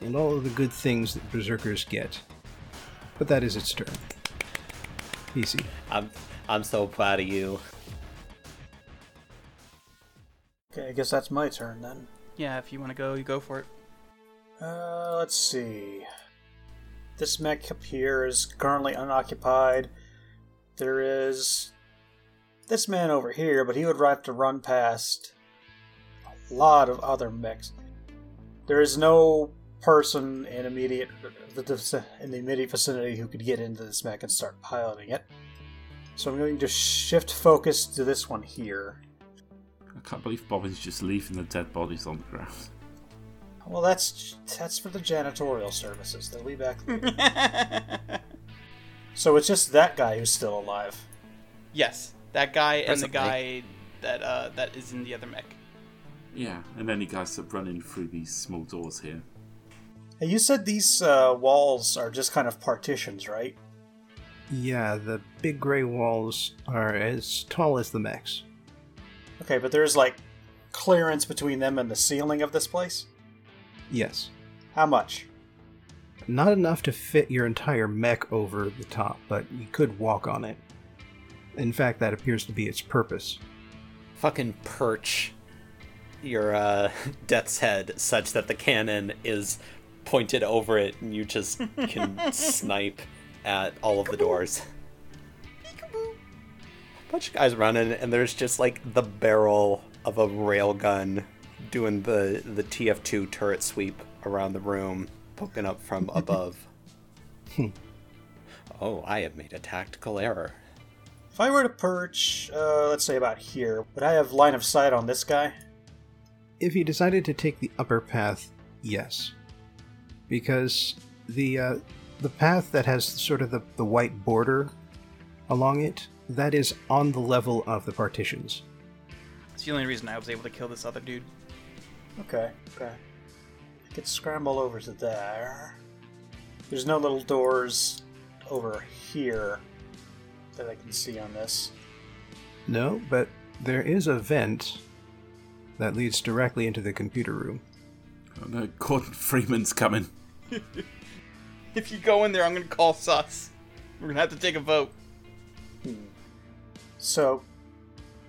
and all of the good things that berserkers get. But that is its turn. PC. I'm I'm so proud of you. Okay, I guess that's my turn then. Yeah, if you want to go, you go for it. Uh, let's see. This mech up here is currently unoccupied. There is this man over here, but he would have to run past a lot of other mechs. There is no person in immediate in the immediate vicinity who could get into this mech and start piloting it. So I'm going to shift focus to this one here. I can't believe Bobbin's just leaving the dead bodies on the ground. Well, that's that's for the janitorial services. They'll be back. so it's just that guy who's still alive. yes, that guy and the guy that uh, that is in the other mech. Yeah, and any guys that run in through these small doors here. Hey, you said these uh, walls are just kind of partitions, right? Yeah, the big gray walls are as tall as the mechs. Okay, but there's like clearance between them and the ceiling of this place. Yes. How much? Not enough to fit your entire mech over the top, but you could walk on it. In fact, that appears to be its purpose. Fucking perch your uh, death's head such that the cannon is pointed over it, and you just can snipe at all of the doors. A bunch of guys running, and there's just like the barrel of a railgun doing the the TF2 turret sweep around the room, poking up from above. oh, I have made a tactical error. If I were to perch, uh, let's say about here, would I have line of sight on this guy? If you decided to take the upper path, yes, because the uh, the path that has sort of the, the white border along it that is on the level of the partitions. It's the only reason I was able to kill this other dude. Okay, okay. I could scramble over to there. There's no little doors over here that I can see on this. No, but there is a vent that leads directly into the computer room. Oh no, Gordon Freeman's coming. If you go in there, I'm gonna call sus. We're gonna have to take a vote. So,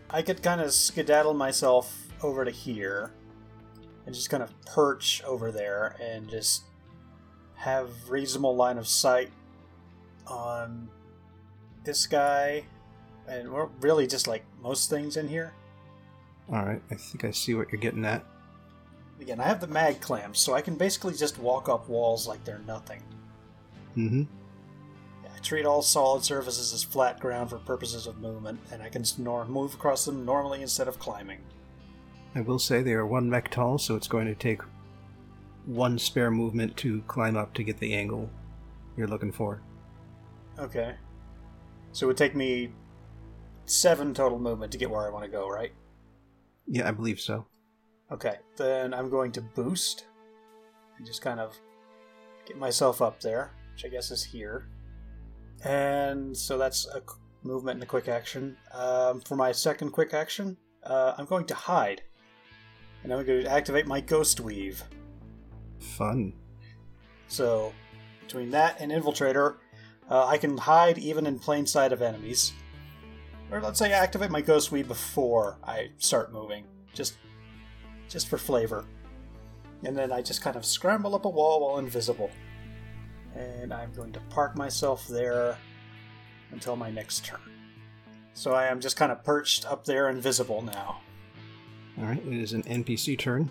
I could kind of skedaddle myself over to here and just kind of perch over there and just have reasonable line of sight on this guy and we're really just like most things in here. All right, I think I see what you're getting at. Again, I have the mag clamps, so I can basically just walk up walls like they're nothing. Mm-hmm. I treat all solid surfaces as flat ground for purposes of movement, and I can nor- move across them normally instead of climbing. I will say they are one mech tall, so it's going to take one spare movement to climb up to get the angle you're looking for. Okay. So it would take me seven total movement to get where I want to go, right? Yeah, I believe so. Okay, then I'm going to boost and just kind of get myself up there, which I guess is here. And so that's a movement and a quick action. Um, for my second quick action, uh, I'm going to hide. And I'm going to activate my Ghost Weave. Fun. So, between that and Infiltrator, uh, I can hide even in plain sight of enemies. Or let's say I activate my Ghost Weave before I start moving, just, just for flavor. And then I just kind of scramble up a wall while invisible. And I'm going to park myself there until my next turn. So I am just kind of perched up there invisible now. All right, it is an NPC turn.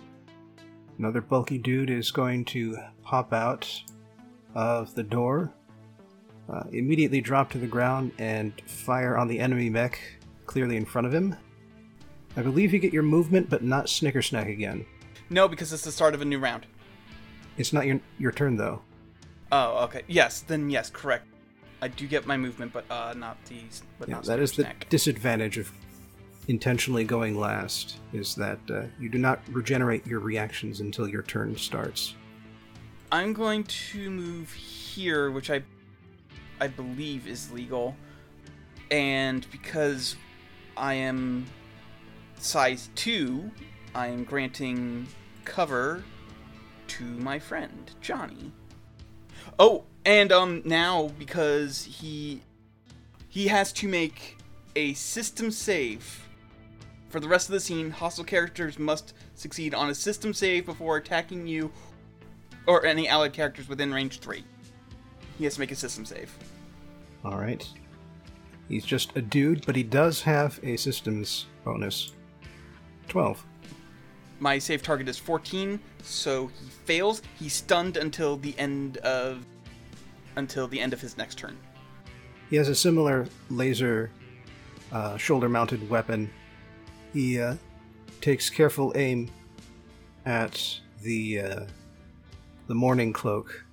Another bulky dude is going to pop out of the door, uh, immediately drop to the ground, and fire on the enemy mech clearly in front of him. I believe you get your movement, but not Snicker Snack again. No, because it's the start of a new round. It's not your your turn though. Oh, okay. Yes, then yes, correct. I do get my movement, but uh, not these. But Yeah, not that is the disadvantage of intentionally going last. Is that uh, you do not regenerate your reactions until your turn starts. I'm going to move here, which I, I believe is legal, and because I am size two, I am granting cover to my friend Johnny. Oh, and um now because he he has to make a system save. For the rest of the scene, hostile characters must succeed on a system save before attacking you or any allied characters within range 3. He has to make a system save. All right. He's just a dude, but he does have a systems bonus. 12. My save target is 14, so he fails. He's stunned until the end of until the end of his next turn. He has a similar laser uh, shoulder mounted weapon. He uh, takes careful aim at the uh, the Mourning Cloak.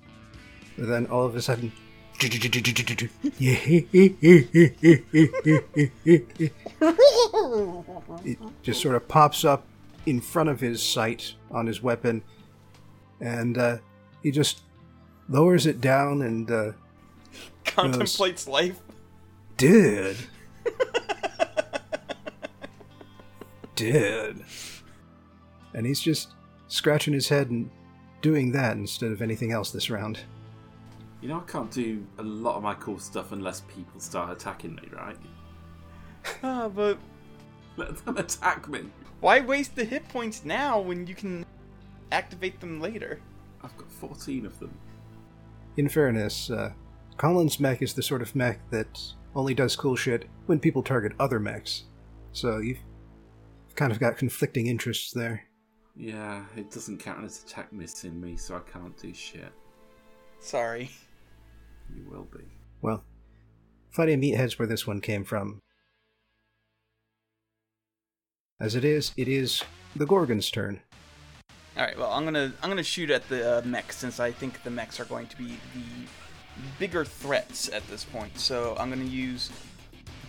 Then all of a sudden. it just sort of pops up in front of his sight on his weapon, and uh, he just lowers it down and uh, Contemplates life. Dude. Dude. And he's just scratching his head and doing that instead of anything else this round. You know, I can't do a lot of my cool stuff unless people start attacking me, right? Ah, but Let them attack me. why waste the hit points now when you can activate them later? I've got 14 of them. In fairness, uh, Colin's mech is the sort of mech that only does cool shit when people target other mechs. So you've kind of got conflicting interests there. Yeah, it doesn't count as attack miss in me, so I can't do shit. Sorry. You will be. Well, fighting meatheads where this one came from. As it is, it is the Gorgon's turn. All right. Well, I'm gonna I'm gonna shoot at the uh, mechs since I think the mechs are going to be the bigger threats at this point. So I'm gonna use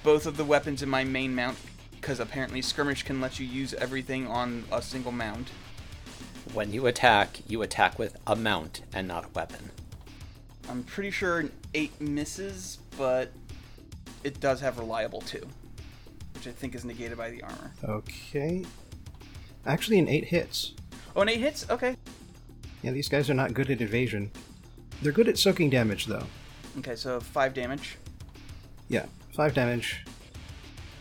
both of the weapons in my main mount because apparently skirmish can let you use everything on a single mount. When you attack, you attack with a mount and not a weapon. I'm pretty sure an eight misses, but it does have reliable 2, which I think is negated by the armor. Okay. Actually, an 8 hits. Oh, an eight hits. Okay. Yeah, these guys are not good at evasion. They're good at soaking damage, though. Okay, so five damage. Yeah, 5 damage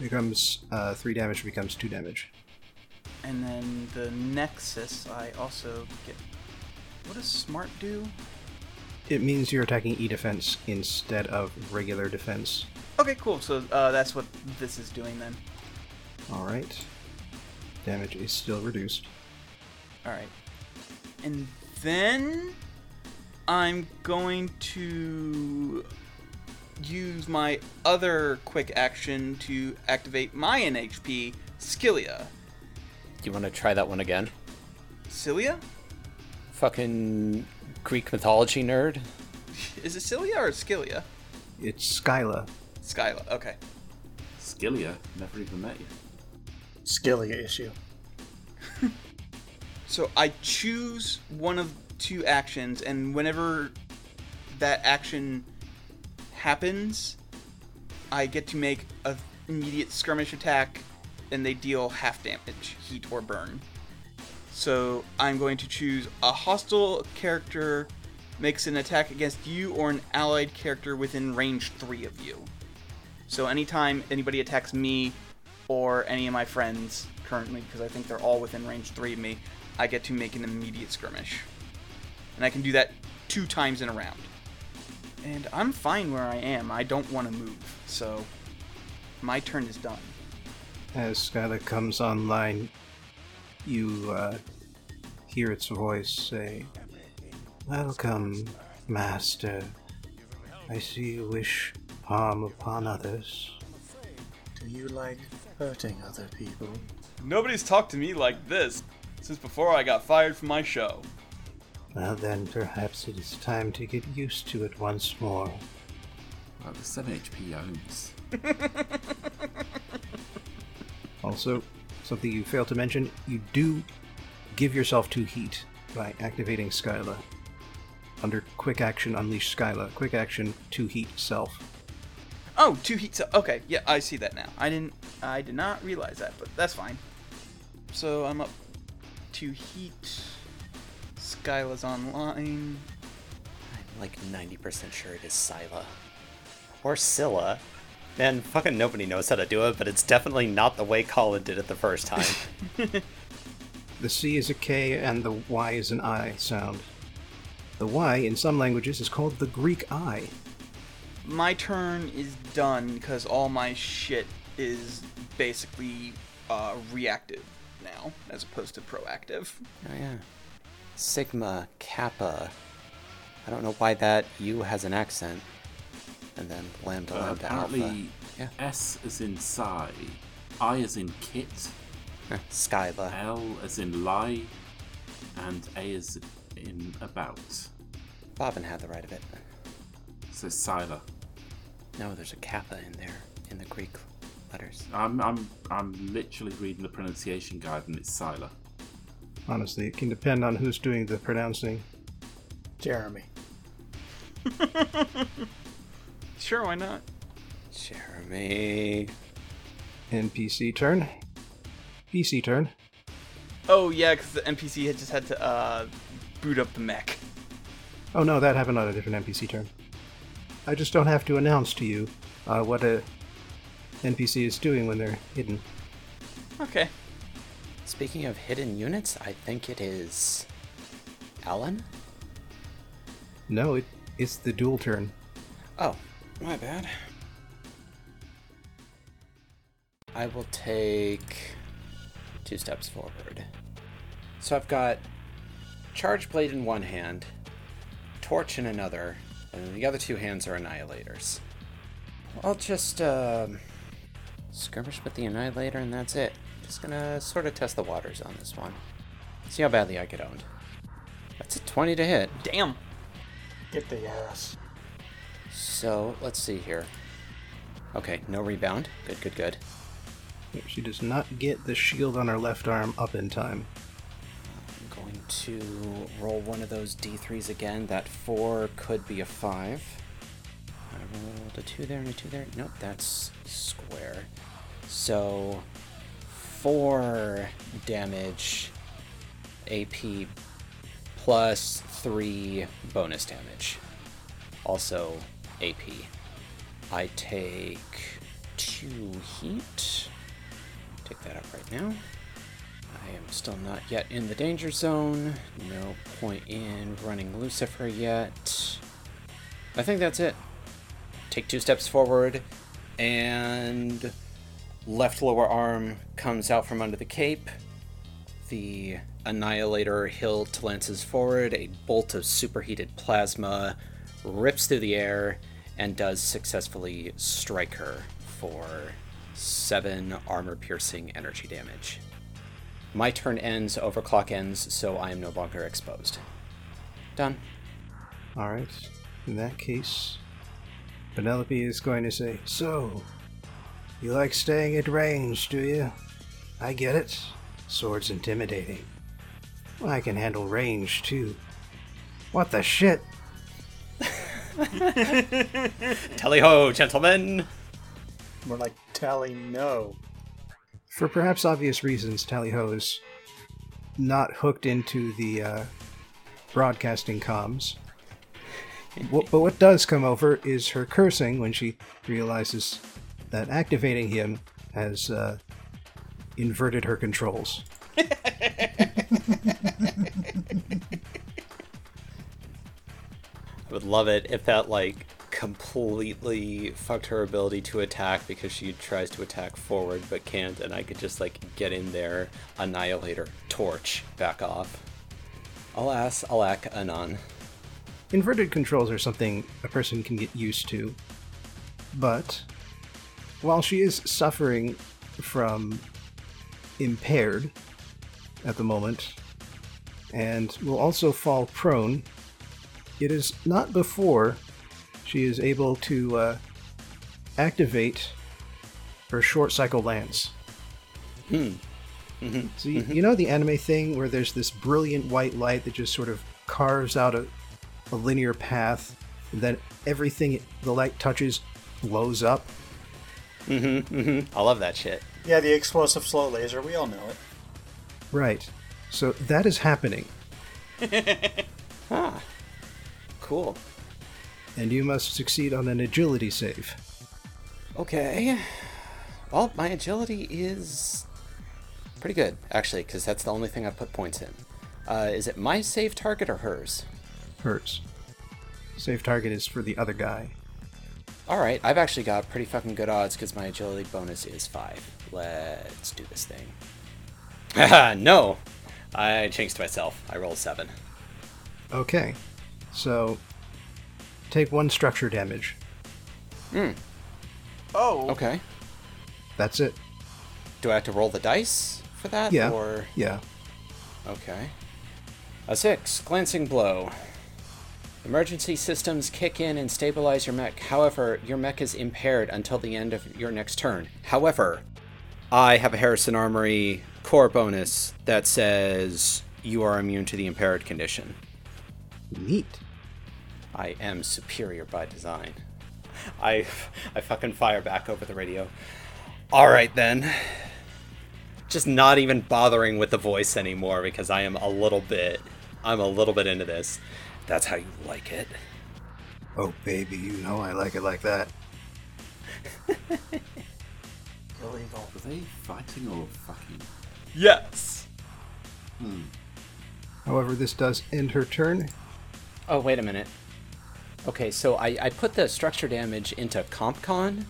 becomes uh, 3 damage, becomes 2 damage. And then the Nexus, I also get. What does Smart do? It means you're attacking E defense instead of regular defense. Okay, cool. So uh, that's what this is doing then. Alright. Damage is still reduced. All right. And then I'm going to use my other quick action to activate my NHP, Skillia. Do you want to try that one again? Cilia? Fucking Greek mythology nerd? Is it Cilia or Skillia? It's Skyla. Skyla. Okay. Skillia, never even met you. Skillia issue. So I choose one of two actions, and whenever that action happens, I get to make a immediate skirmish attack, and they deal half damage, heat or burn. So I'm going to choose a hostile character makes an attack against you or an allied character within range three of you. So anytime anybody attacks me or any of my friends currently, because I think they're all within range three of me, I get to make an immediate skirmish. And I can do that two times in a round. And I'm fine where I am. I don't want to move. So my turn is done. As Skyla comes online, you uh, hear its voice say, Welcome, Master. I see you wish harm upon others. Do you like hurting other people? Nobody's talked to me like this since before I got fired from my show. Well, then perhaps it is time to get used to it once more. Well, the 7 HP owns. Also, something you failed to mention, you do give yourself to heat by activating Skyla. Under quick action, unleash Skyla. Quick action, to heat self. Oh, two heats. Okay, yeah, I see that now. I didn't. I did not realize that, but that's fine. So I'm up to heat. Skyla's online. I'm like 90% sure it is Scylla. Or Scylla. Man, fucking nobody knows how to do it, but it's definitely not the way Colin did it the first time. The C is a K and the Y is an I sound. The Y in some languages is called the Greek I. My turn is done because all my shit is basically uh, reactive now, as opposed to proactive. oh, yeah. Sigma, Kappa. I don't know why that U has an accent. And then Lambda, Uh, Lambda, Alpha. apparently, Yeah. S as in Psi, I as in Kit, Eh, Skyla. L as in Lie, and A as in About. Bobbin had the right of it. So Scylla. No, there's a Kappa in there, in the Greek letters. I'm, I'm, I'm literally reading the pronunciation guide and it's Scylla. Honestly, it can depend on who's doing the pronouncing. Jeremy. Sure, why not? Jeremy. NPC turn. PC turn. Oh yeah, because the NPC had just had to uh, boot up the mech. Oh no, that happened on a different NPC turn. I just don't have to announce to you uh, what a NPC is doing when they're hidden. Okay. Speaking of hidden units, I think it is Alan? No, it, it's the duel turn. Oh, my bad. I will take two steps forward. So I've got charge blade in one hand, torch in another, and the other two hands are annihilators. I'll just uh, skirmish with the annihilator, and that's it. Just gonna sort of test the waters on this one. See how badly I get owned. That's a 20 to hit. Damn. Get the ass. So let's see here. Okay, no rebound. Good, good, good. She does not get the shield on her left arm up in time. I'm going to roll one of those d3s again. That four could be a five. I rolled a two there and a two there. Nope, that's square. So four damage AP plus three bonus damage. Also AP. I take two heat. Take that up right now. I am still not yet in the danger zone. No point in running Lucifer yet. I think that's it. Take two steps forward, and left lower arm comes out from under the cape. The Annihilator hilt lances forward. A bolt of superheated plasma rips through the air and does successfully strike her for seven armor piercing energy damage. My turn ends, overclock ends, so I am no longer exposed. Done. Alright. In that case, Penelope is going to say, So, you like staying at range, do you? I get it. Sword's intimidating. I can handle range, too. What the shit? Tally ho, gentlemen! More like tally no. For perhaps obvious reasons, Tally Ho is not hooked into the uh, broadcasting comms. Wh- but what does come over is her cursing when she realizes that activating him has uh, inverted her controls. would love it if that, like, completely fucked her ability to attack because she tries to attack forward but can't, and I could just, like, get in there, Annihilator, Torch, back off. Alas, alack, anon. Inverted controls are something a person can get used to, but while she is suffering from impaired at the moment and will also fall prone, it is not before she is able to uh, activate her short cycle lance. Hmm. So you, you know the anime thing where there's this brilliant white light that just sort of carves out a, a linear path, and then everything the light touches blows up. Mm-hmm, mm-hmm. I love that shit. Yeah, the explosive slow laser. We all know it. Right. So that is happening, Ah. Cool. and you must succeed on an agility save. Okay. Well, my agility is pretty good, actually, because that's the only thing I put points in. Uh, is it my save target or hers? Hers. Save target is for the other guy. Alright, I've actually got pretty fucking good odds because my agility bonus is 5. Let's do this thing. Haha, no! I changed myself. I rolled 7. Okay. So take one structure damage. Hmm. Oh. Okay. That's it. Do I have to roll the dice for that? Yeah. Or. Yeah. Okay. A six, glancing blow. Emergency systems kick in and stabilize your mech. However, your mech is impaired until the end of your next turn. However, I have a Harrison Armory core bonus that says you are immune to the impaired condition. Neat. I am superior by design. I I fucking fire back over the radio. All right then. Just not even bothering with the voice anymore because I am a little bit I'm a little bit into this. That's how you like it. Oh, baby, you know I like it like that. Illegal. Are they fighting or fucking? Yes. Hmm. However, this does end her turn. Oh, wait a minute. Okay, so I, I put the structure damage into CompCon,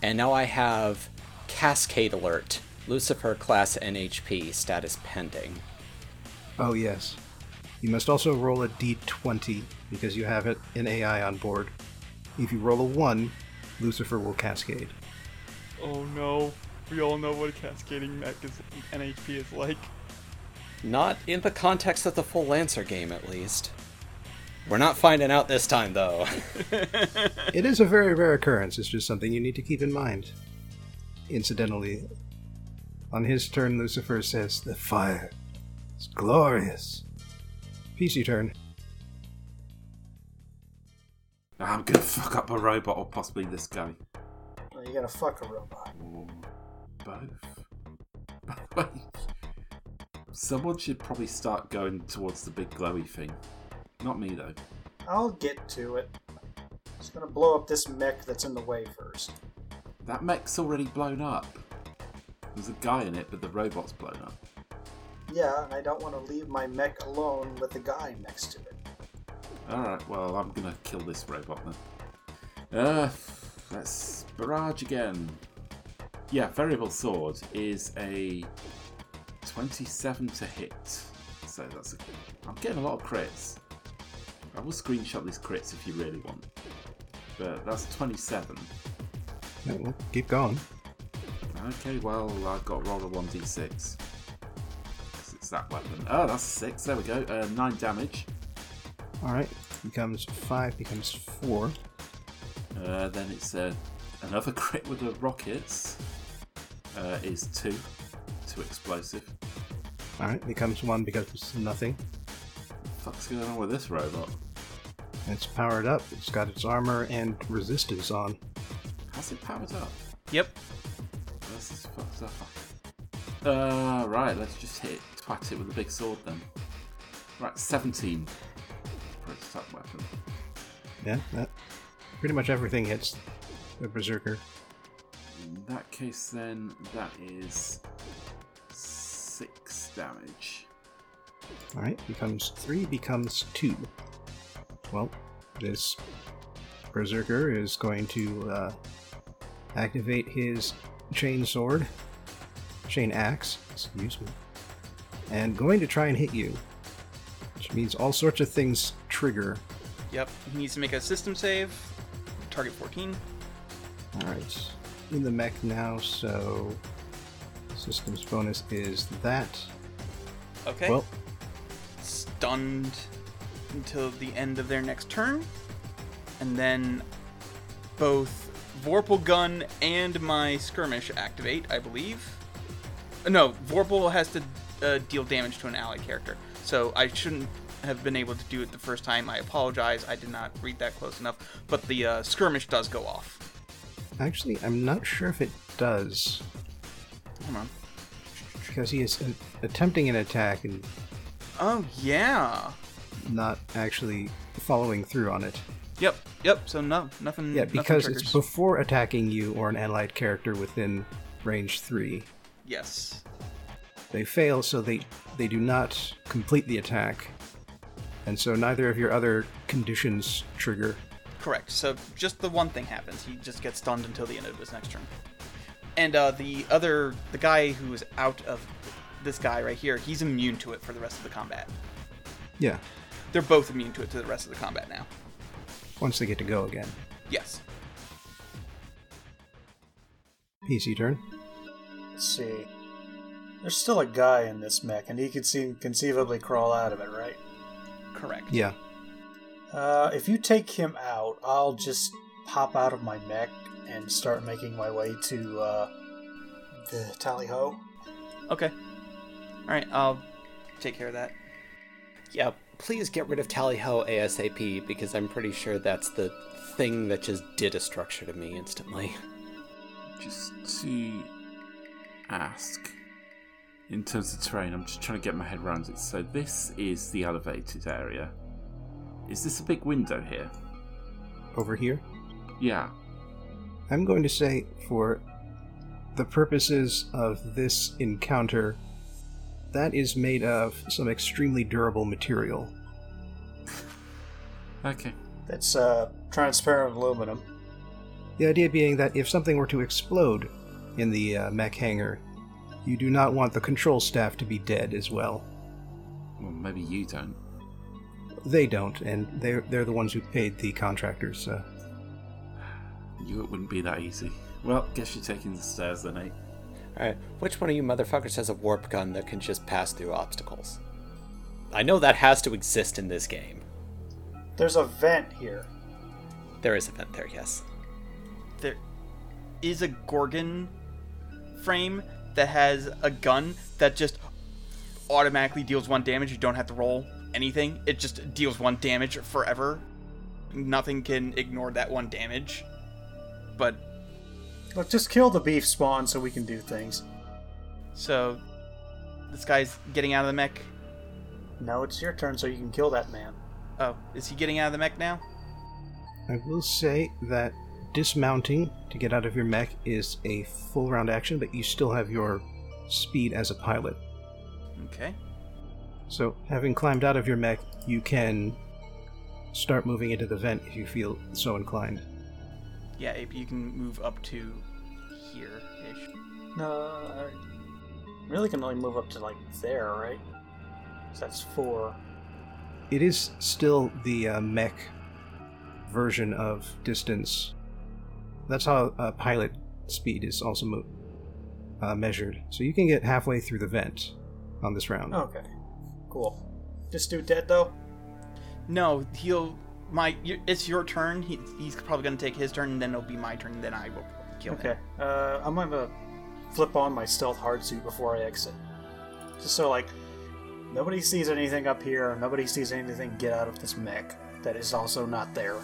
and now I have Cascade Alert, Lucifer class NHP, status pending. Oh, yes. You must also roll a d20 because you have it in AI on board. If you roll a 1, Lucifer will cascade. Oh no. We all know what a cascading mech is NHP is like. Not in the context of the full Lancer game, at least. We're not finding out this time, though. It is a very rare occurrence, it's just something you need to keep in mind. Incidentally, on his turn, Lucifer says, The fire is glorious. PC turn. I'm gonna fuck up a robot or possibly this guy. Are you gonna fuck a robot? Or both. Someone should probably start going towards the big glowy thing. Not me though. I'll get to it. Just gonna blow up this mech that's in the way first. That mech's already blown up. There's a guy in it, but the robot's blown up. Yeah, and I don't want to leave my mech alone with the guy next to it. Alright, well, I'm gonna kill this robot then. Uh, let's barrage again. Yeah, variable sword is a 27 to hit. So that's a. I'm getting a lot of crits. I will screenshot these crits if you really want. But that's 27. Yeah, well, keep going. Okay, well, I've got to roll a 1d6. 'Cause It's that weapon. Oh, that's 6. There we go. Uh, 9 damage. Alright, becomes 5, becomes 4. Uh, then it's uh, another crit with the rockets. Uh, is 2. 2 explosive. Alright, becomes 1, becomes nothing. Fuck's going on with this robot? It's powered up, it's got its armor and resistance on. How's it powered up? Yep. This is fucked up. Uh, right, let's just hit it. Twat it with a big sword then. Right, 17. For its top weapon. Yeah, that. Pretty much everything hits the Berserker. In that case, then, that is 6 damage. Alright, becomes 3, becomes 2. Well, this Berserker is going to uh, activate his chain sword, chain axe, excuse me, and going to try and hit you. Which means all sorts of things trigger. Yep. He needs to make a system save. Target 14. Alright, in the mech now, so systems bonus is that. Okay. Well, Stunned until the end of their next turn. And then both Vorpal Gun and my Skirmish activate, I believe. Uh, No, Vorpal has to uh, deal damage to an ally character. So I shouldn't have been able to do it the first time. I apologize. I did not read that close enough. But the uh, Skirmish does go off. actually, I'm not sure if it does, Come on. because he is attempting an attack and Oh, yeah. not actually following through on it. Yep, yep. So no, nothing. Yeah, because triggers. it's before attacking you or an allied character within range 3. Yes. They fail, so they, they do not complete the attack. And so neither of your other conditions trigger. Correct. So just the one thing happens. He just gets stunned until the end of his next turn. And uh, the other, the guy who is out of this guy right here, he's immune to it for the rest of the combat. Yeah, They're both immune to it to the rest of the combat now. once they get to go again. Yes. PC turn. Let's see. There's still a guy in this mech, and he could seem conceivably crawl out of it, right? Correct. Yeah. Uh, if you take him out, I'll just pop out of my mech and start making my way to uh, the tally ho. Okay. All right. I'll take care of that. Yeah, please get rid of Tally Ho ASAP because I'm pretty sure that's the thing that just did a structure to me instantly. Just to ask, in terms of terrain, I'm just trying to get my head around it. So this is the elevated area. Is this a big window here? Over here. Yeah. I'm going to say, for the purposes of this encounter, that is made of some extremely durable material. Okay. That's uh, transparent aluminum. The idea being that if something were to explode in the uh, mech hangar, you do not want the control staff to be dead as well. Well, maybe you don't. They don't, and they're, they're the ones who paid the contractors. Uh, You it wouldn't be that easy. Well, guess you're taking the stairs then, eh? Alright, which one of you motherfuckers has a warp gun that can just pass through obstacles? I know that has to exist in this game. There's a vent here. There is a vent there, yes. There is a Gorgon frame that has a gun that just automatically deals one damage. You don't have to roll anything. It just deals one damage forever. Nothing can ignore that one damage. But Let's just kill the beef spawn so we can do things. so this guy's getting out of the mech. No, it's your turn so you can kill that man. Oh, is he getting out of the mech now? I will say that dismounting to get out of your mech is a full round action, but you still have your speed as a pilot. Okay. So, having climbed out of your mech, you can start moving into the vent if you feel so inclined. Yeah, Ape, you can move up to here ish. No, I really can only move up to like there, right? 'Cause that's four. It is still the uh, mech version of distance. That's how uh, pilot speed is also mo- uh, measured. So you can get halfway through the vent on this round. Okay, cool. This dude dead though? No, he'll. My, it's your turn. He, he's probably gonna take his turn, and then it'll be my turn. And then I will kill him. Okay. Uh, I'm gonna flip on my stealth hard suit before I exit, just so like nobody sees anything up here. Nobody sees anything get out of this mech that is also not there.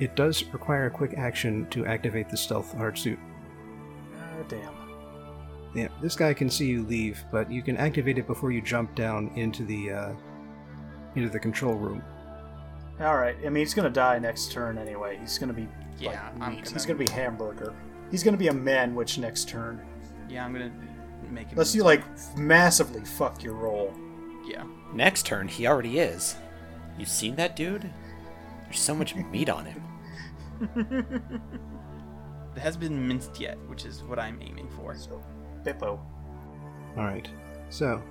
It does require a quick action to activate the stealth hard suit. Ah, damn. Yeah, this guy can see you leave, but you can activate it before you jump down into the uh, into the control room. All right. I mean, he's gonna die next turn anyway. He's gonna be Yeah, like I'm gonna- He's gonna be hamburger. He's gonna be a man. manwich next turn. Yeah, I'm gonna make him. Unless you like massively fuck your roll. Yeah. Next turn, he already is. You've seen that dude? There's so much meat on him. It hasn't been minced yet, which is what I'm aiming for. So, Bippo. All right. So,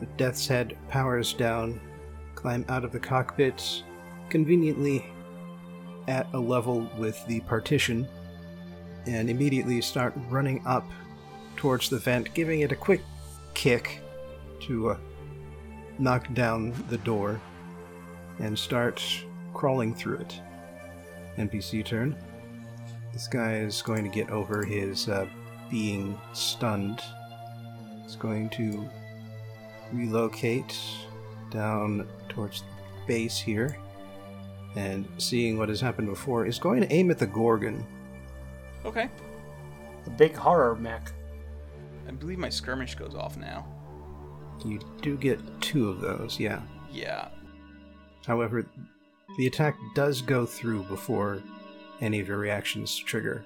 the Death's Head powers down, climb out of the cockpit, conveniently at a level with the partition, and immediately start running up towards the vent, giving it a quick kick to uh, knock down the door and start crawling through it. NPC turn. This guy is going to get over his uh, being stunned. He's going to relocate down towards the base here. And seeing what has happened before, is going to aim at the Gorgon. Okay. The big horror mech. I believe my skirmish goes off now. You do get two of those, yeah. Yeah. However, the attack does go through before any of your reactions trigger.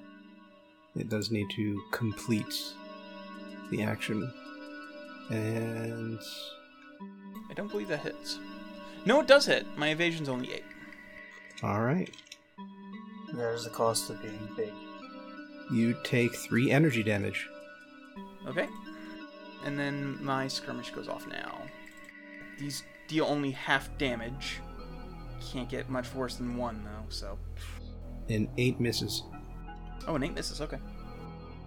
It does need to complete the action. And I don't believe that hits. No, it does hit. My evasion's only eight. alright. There's the cost of being big. You take three energy damage. Okay. And then my skirmish goes off now. These deal only half damage. Can't get much worse than one though. So. And eight misses. Oh, and eight misses. Okay.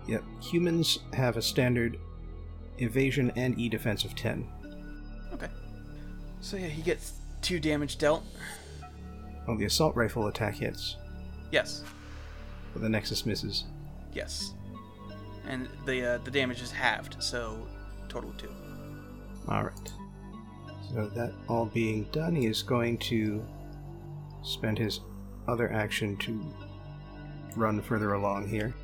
Yep. Humans have a standard evasion and E defense of 10. Okay. So yeah, he gets two damage dealt. Well, the assault rifle attack hits, Yes. but the Nexus misses. Yes. And the uh, the damage is halved, so total two. Alright. So, that all being done, he is going to spend his other action to run further along here.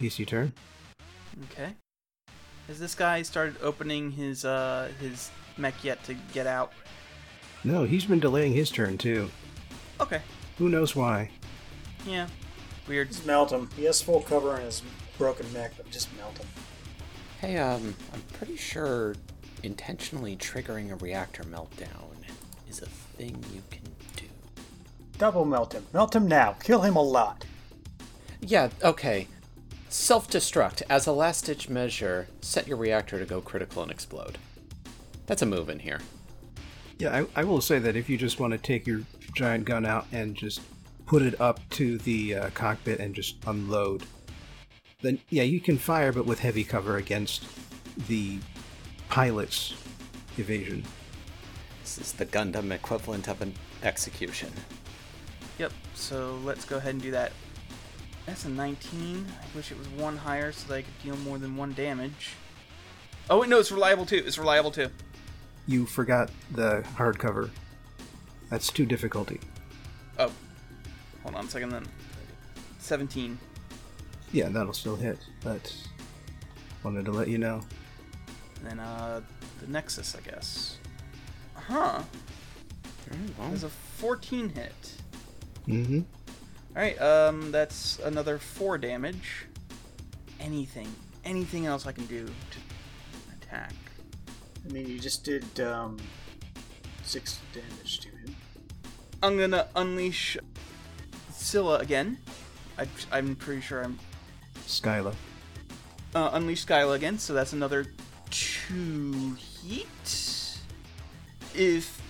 PC turn. Okay. Has this guy started opening his uh his mech yet to get out? No, he's been delaying his turn too. Okay. Who knows why? Yeah. Weird. Just melt him. He has full cover in his broken mech, but just melt him. Hey, um, I'm pretty sure intentionally triggering a reactor meltdown is a thing you can do. Double melt him. Melt him now. Kill him a lot. Yeah, okay. Self destruct. As a last ditch measure, set your reactor to go critical and explode. That's a move in here. Yeah, I, I will say that if you just want to take your giant gun out and just put it up to the uh, cockpit and just unload, then yeah, you can fire, but with heavy cover against the pilot's evasion. This is the Gundam equivalent of an execution. Yep, so let's go ahead and do that. That's a 19. I wish it was one higher so that I could deal more than one damage. Oh, wait, no, it's reliable too. It's reliable too. You forgot the hardcover. That's two difficulty. Oh, hold on a second then. 17. Yeah, that'll still hit, but wanted to let you know. Then, uh, the Nexus, I guess. Huh. well, There's a 14 hit. Mm-hmm. Alright, um, that's another 4 damage. Anything, anything else I can do to attack? I mean, you just did um, six damage to him. I'm gonna unleash Scylla again. I, I'm pretty sure I'm Skyla. uh, unleash Skyla again, so that's another two heat. If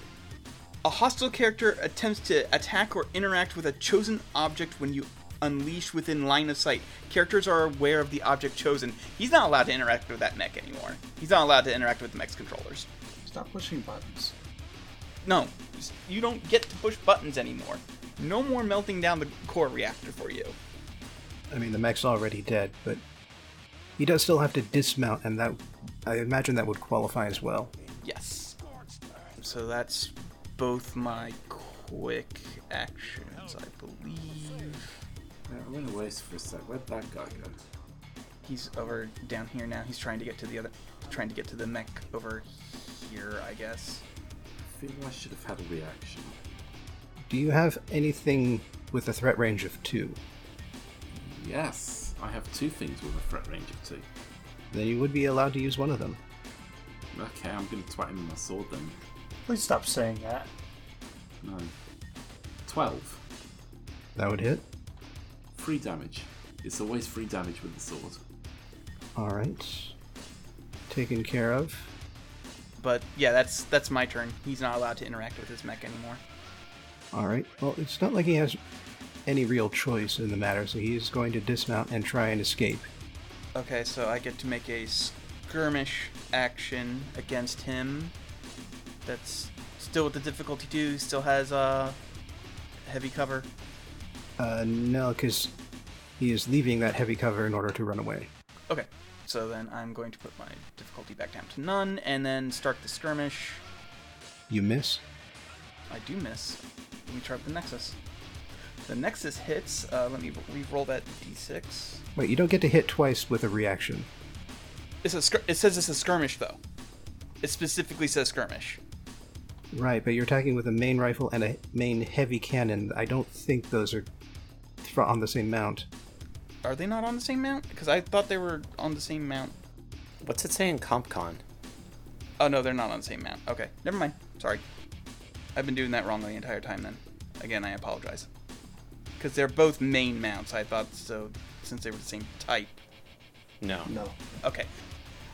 a hostile character attempts to attack or interact with a chosen object when you unleash within line of sight, characters are aware of the object chosen. He's not allowed to interact with that mech anymore. He's not allowed to interact with the mech's controllers. Stop pushing buttons. No, you don't get to push buttons anymore. No more melting down the core reactor for you. I mean, the mech's already dead, but he does still have to dismount, and that I imagine that would qualify as well. Yes. So that's both my quick actions, I believe. Yeah, I went away for a sec. Where'd that guy go? He's over down here now. He's trying to get to the other, trying to get to the mech over here, I guess. I feel I should have had a reaction. Do you have anything with a threat range of two? Yes, I have two things with a threat range of two. Then you would be allowed to use one of them. Okay, I'm gonna twat him with my sword then. Please stop saying that. No. 12. That would hit. Free damage. It's always free damage with the sword. All right. Taken care of. But yeah, that's that's my turn. He's not allowed to interact with his mech anymore. All right. Well, it's not like he has any real choice in the matter, so he's going to dismount and try and escape. Okay, so I get to make a skirmish action against him. That's still with the difficulty two. Still has uh heavy cover. Uh, no, because he is leaving that heavy cover in order to run away. Okay, so then I'm going to put my difficulty back down to none, and then start the skirmish. You miss. I do miss. Let me try the Nexus. The Nexus hits. Uh, let me re-roll that d6. Wait, you don't get to hit twice with a reaction. It's a skir- it says it's a skirmish though. It specifically says skirmish. Right, but you're attacking with a main rifle and a main heavy cannon. I don't think those are fr- on the same mount. Are they not on the same mount? Because I thought they were on the same mount. What's it say in CompCon? Oh no, they're not on the same mount. Okay, never mind. Sorry. I've been doing that wrong the entire time then. Again, I apologize. Because they're both main mounts. I thought so, since they were the same type. No. No. Okay.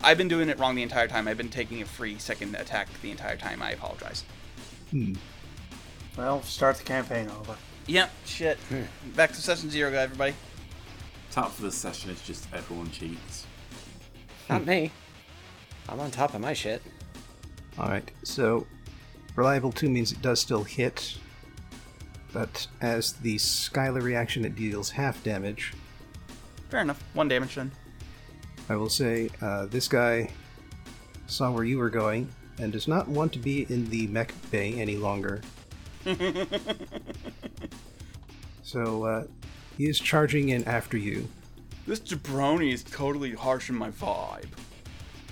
I've been doing it wrong the entire time. I've been taking a free second attack the entire time. I apologize. Hmm. Well, start the campaign over. Yep, shit. Back to session zero, guy, everybody. Top for the session is just everyone cheats. Not me. I'm on top of my shit. All right. So, reliable two means it does still hit, but as the Skylar reaction, it deals half damage. Fair enough. One damage then. I will say uh, this guy saw where you were going and does not want to be in the mech bay any longer. so uh, he is charging in after you, This jabroni is totally harshing my vibe.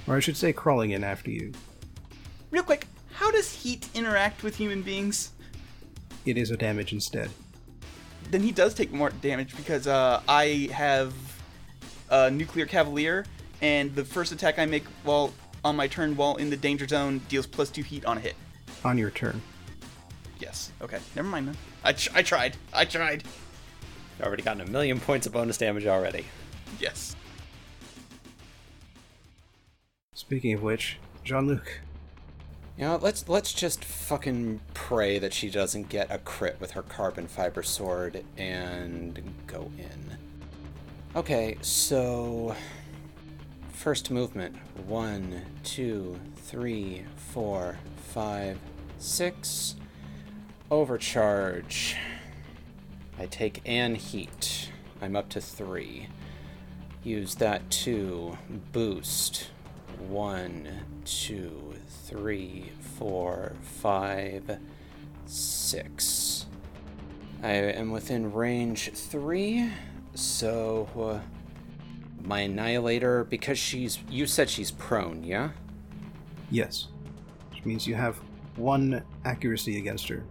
or I should say, crawling in after you. Real quick, how does heat interact with human beings? It is a damage instead. Then he does take more damage because uh, I have a nuclear cavalier, and the first attack I make while on my turn while in the danger zone deals plus two heat on a hit. On your turn. Yes. Okay. Never mind then. I, tr- I tried. I tried. Already gotten a million points of bonus damage already. Yes. Speaking of which, Jean Luc, You know, let's let's just fucking pray that she doesn't get a crit with her carbon fiber sword and go in. Okay, so first movement one, two, three, four, five, six. Overcharge. I take an heat. I'm up to three. Use that to boost. One, two, three, four, five, six. I am within range three, so uh, my annihilator because she's. You said she's prone, yeah? yes, which means you have one accuracy against her.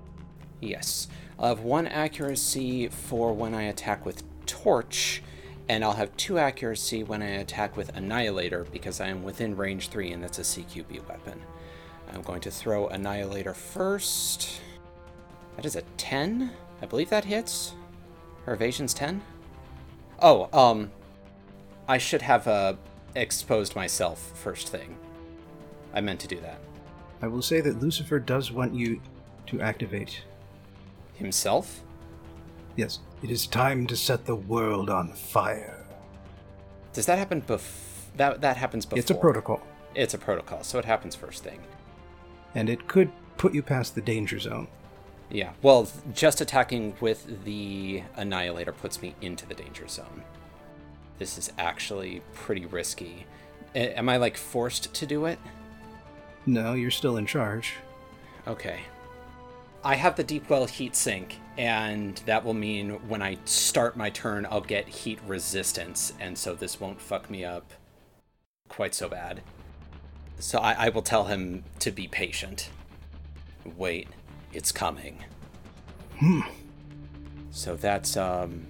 Yes. I'll have one accuracy for when I attack with Torch, and I'll have two accuracy when I attack with Annihilator because I am within range 3 and that's a CQB weapon. I'm going to throw Annihilator first. That is a 10? I believe that hits. Her evasion's 10? Oh, um, I should have uh, exposed myself first thing. I meant to do that. I will say that Lucifer does want you to activate. Himself? Yes, it is time to set the world on fire. Does that happen bef- that that happens before? It's a protocol, It's a protocol, so it happens first thing. and it could put you past the danger zone. Yeah. Well, just attacking with the annihilator puts me into the danger zone. This is actually pretty risky. A- am I like forced to do it? No, you're still in charge. Okay. I have the deep well heat sink, and that will mean when I start my turn, I'll get heat resistance, and so this won't fuck me up quite so bad. So I, I will tell him to be patient. Wait, it's coming. Hmm. So that's um,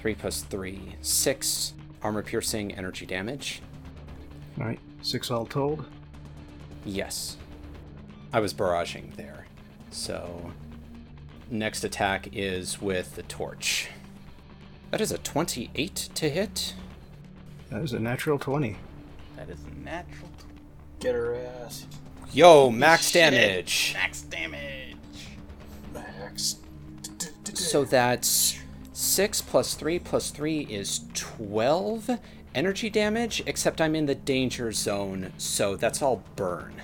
three plus three, six armor piercing energy damage. All right, six all told. Yes. I was barraging there. So, next attack is with the torch. That is a 28 to hit. That is a natural 20. That is natural. Get her ass. Yo, max Shit. damage. Max damage. Max. So that's 6 plus 3 plus 3 is 12 energy damage, except I'm in the danger zone, so that's all burn.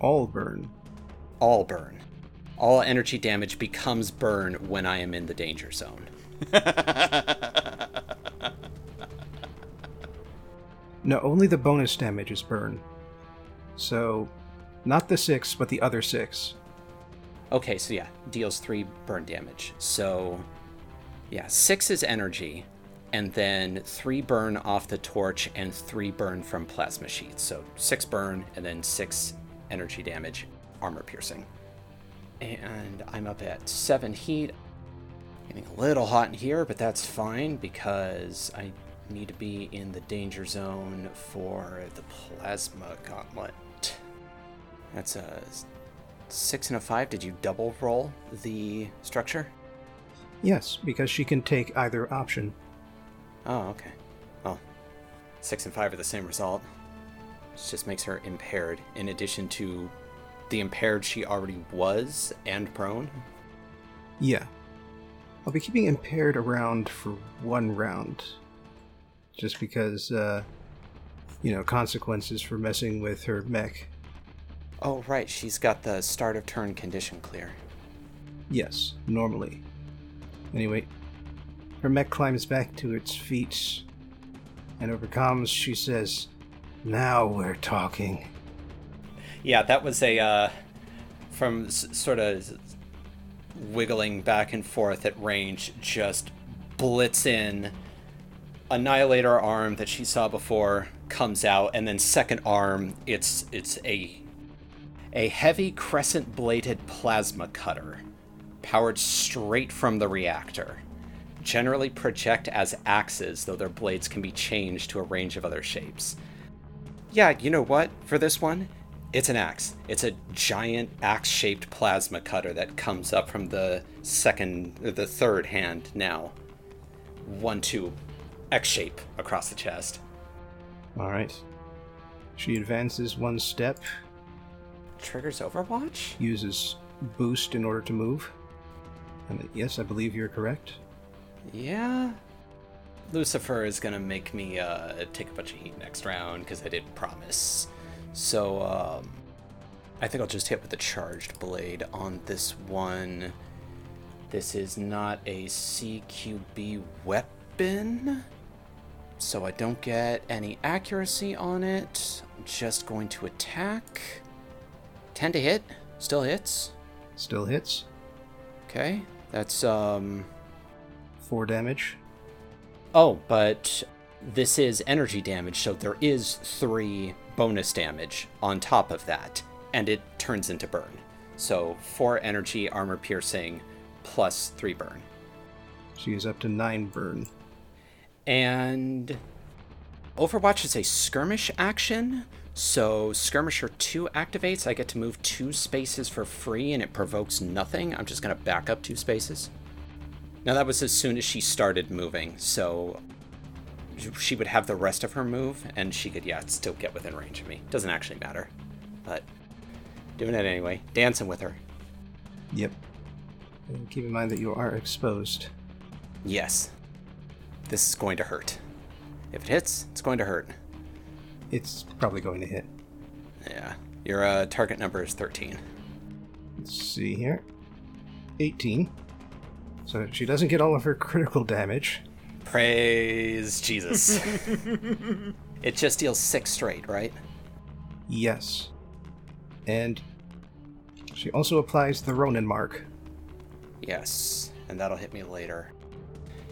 All burn. All burn. All energy damage becomes burn when I am in the danger zone. No, only the bonus damage is burn. So, not the six, but the other six. Okay, so yeah, deals three burn damage. So, yeah, six is energy, and then three burn off the torch and three burn from plasma sheets. So six burn and then six energy damage, armor piercing. And I'm up at seven heat. Getting a little hot in here, but that's fine because I need to be in the danger zone for the plasma gauntlet. That's a six and a five. Did you double roll the structure? Yes, because she can take either option. Oh, okay. Well, six and five are the same result. This just makes her impaired, in addition to the impaired she already was and prone. Yeah. I'll be keeping impaired around for one round. Just because, uh, you know, consequences for messing with her mech. Oh, right, she's got the start of turn condition clear. Yes, normally. Anyway, her mech climbs back to its feet and over comms she says, Now we're talking. Yeah, that was a, uh, from s- sort of wiggling back and forth at range, just blitz in. Annihilator arm that she saw before comes out, and then second arm, it's it's a a heavy crescent bladed plasma cutter, powered straight from the reactor. Generally project as axes, though their blades can be changed to a range of other shapes. Yeah, you know what? For this one, It's an axe. It's a giant axe-shaped plasma cutter that comes up from the second, the third hand now. One, two, X shape across the chest. All right. She advances one step, Triggers Overwatch? uses boost in order to move. And yes, I believe you're correct. Yeah. Lucifer is gonna make me uh, take a bunch of heat next round because I did promise. So um, I think I'll just hit with the charged blade on this one. This is not a CQB weapon, so I don't get any accuracy on it. I'm just going to attack. 10 to hit. Still hits. Still hits. Okay. That's um Four damage. Oh, but this is energy damage, so there is three bonus damage on top of that, and it turns into burn. So four energy, armor piercing, plus three burn. She is up to nine burn. And Overwatch is a skirmish action, so Skirmisher 2 activates. I get to move two spaces for free, and it provokes nothing. I'm just going to back up two spaces. Now, that was as soon as she started moving, so she would have the rest of her move, and she could, yeah, still get within range of me. Doesn't actually matter, but doing it anyway. Dancing with her. Yep. And keep in mind that you are exposed. Yes. This is going to hurt. If it hits, it's going to hurt. It's probably going to hit. Yeah. Your uh, target number is 13. Let's see here. 18. So she doesn't get all of her critical damage. Praise Jesus. it just deals six straight, right? Yes. And she also applies the Ronin mark. Yes. And that'll hit me later.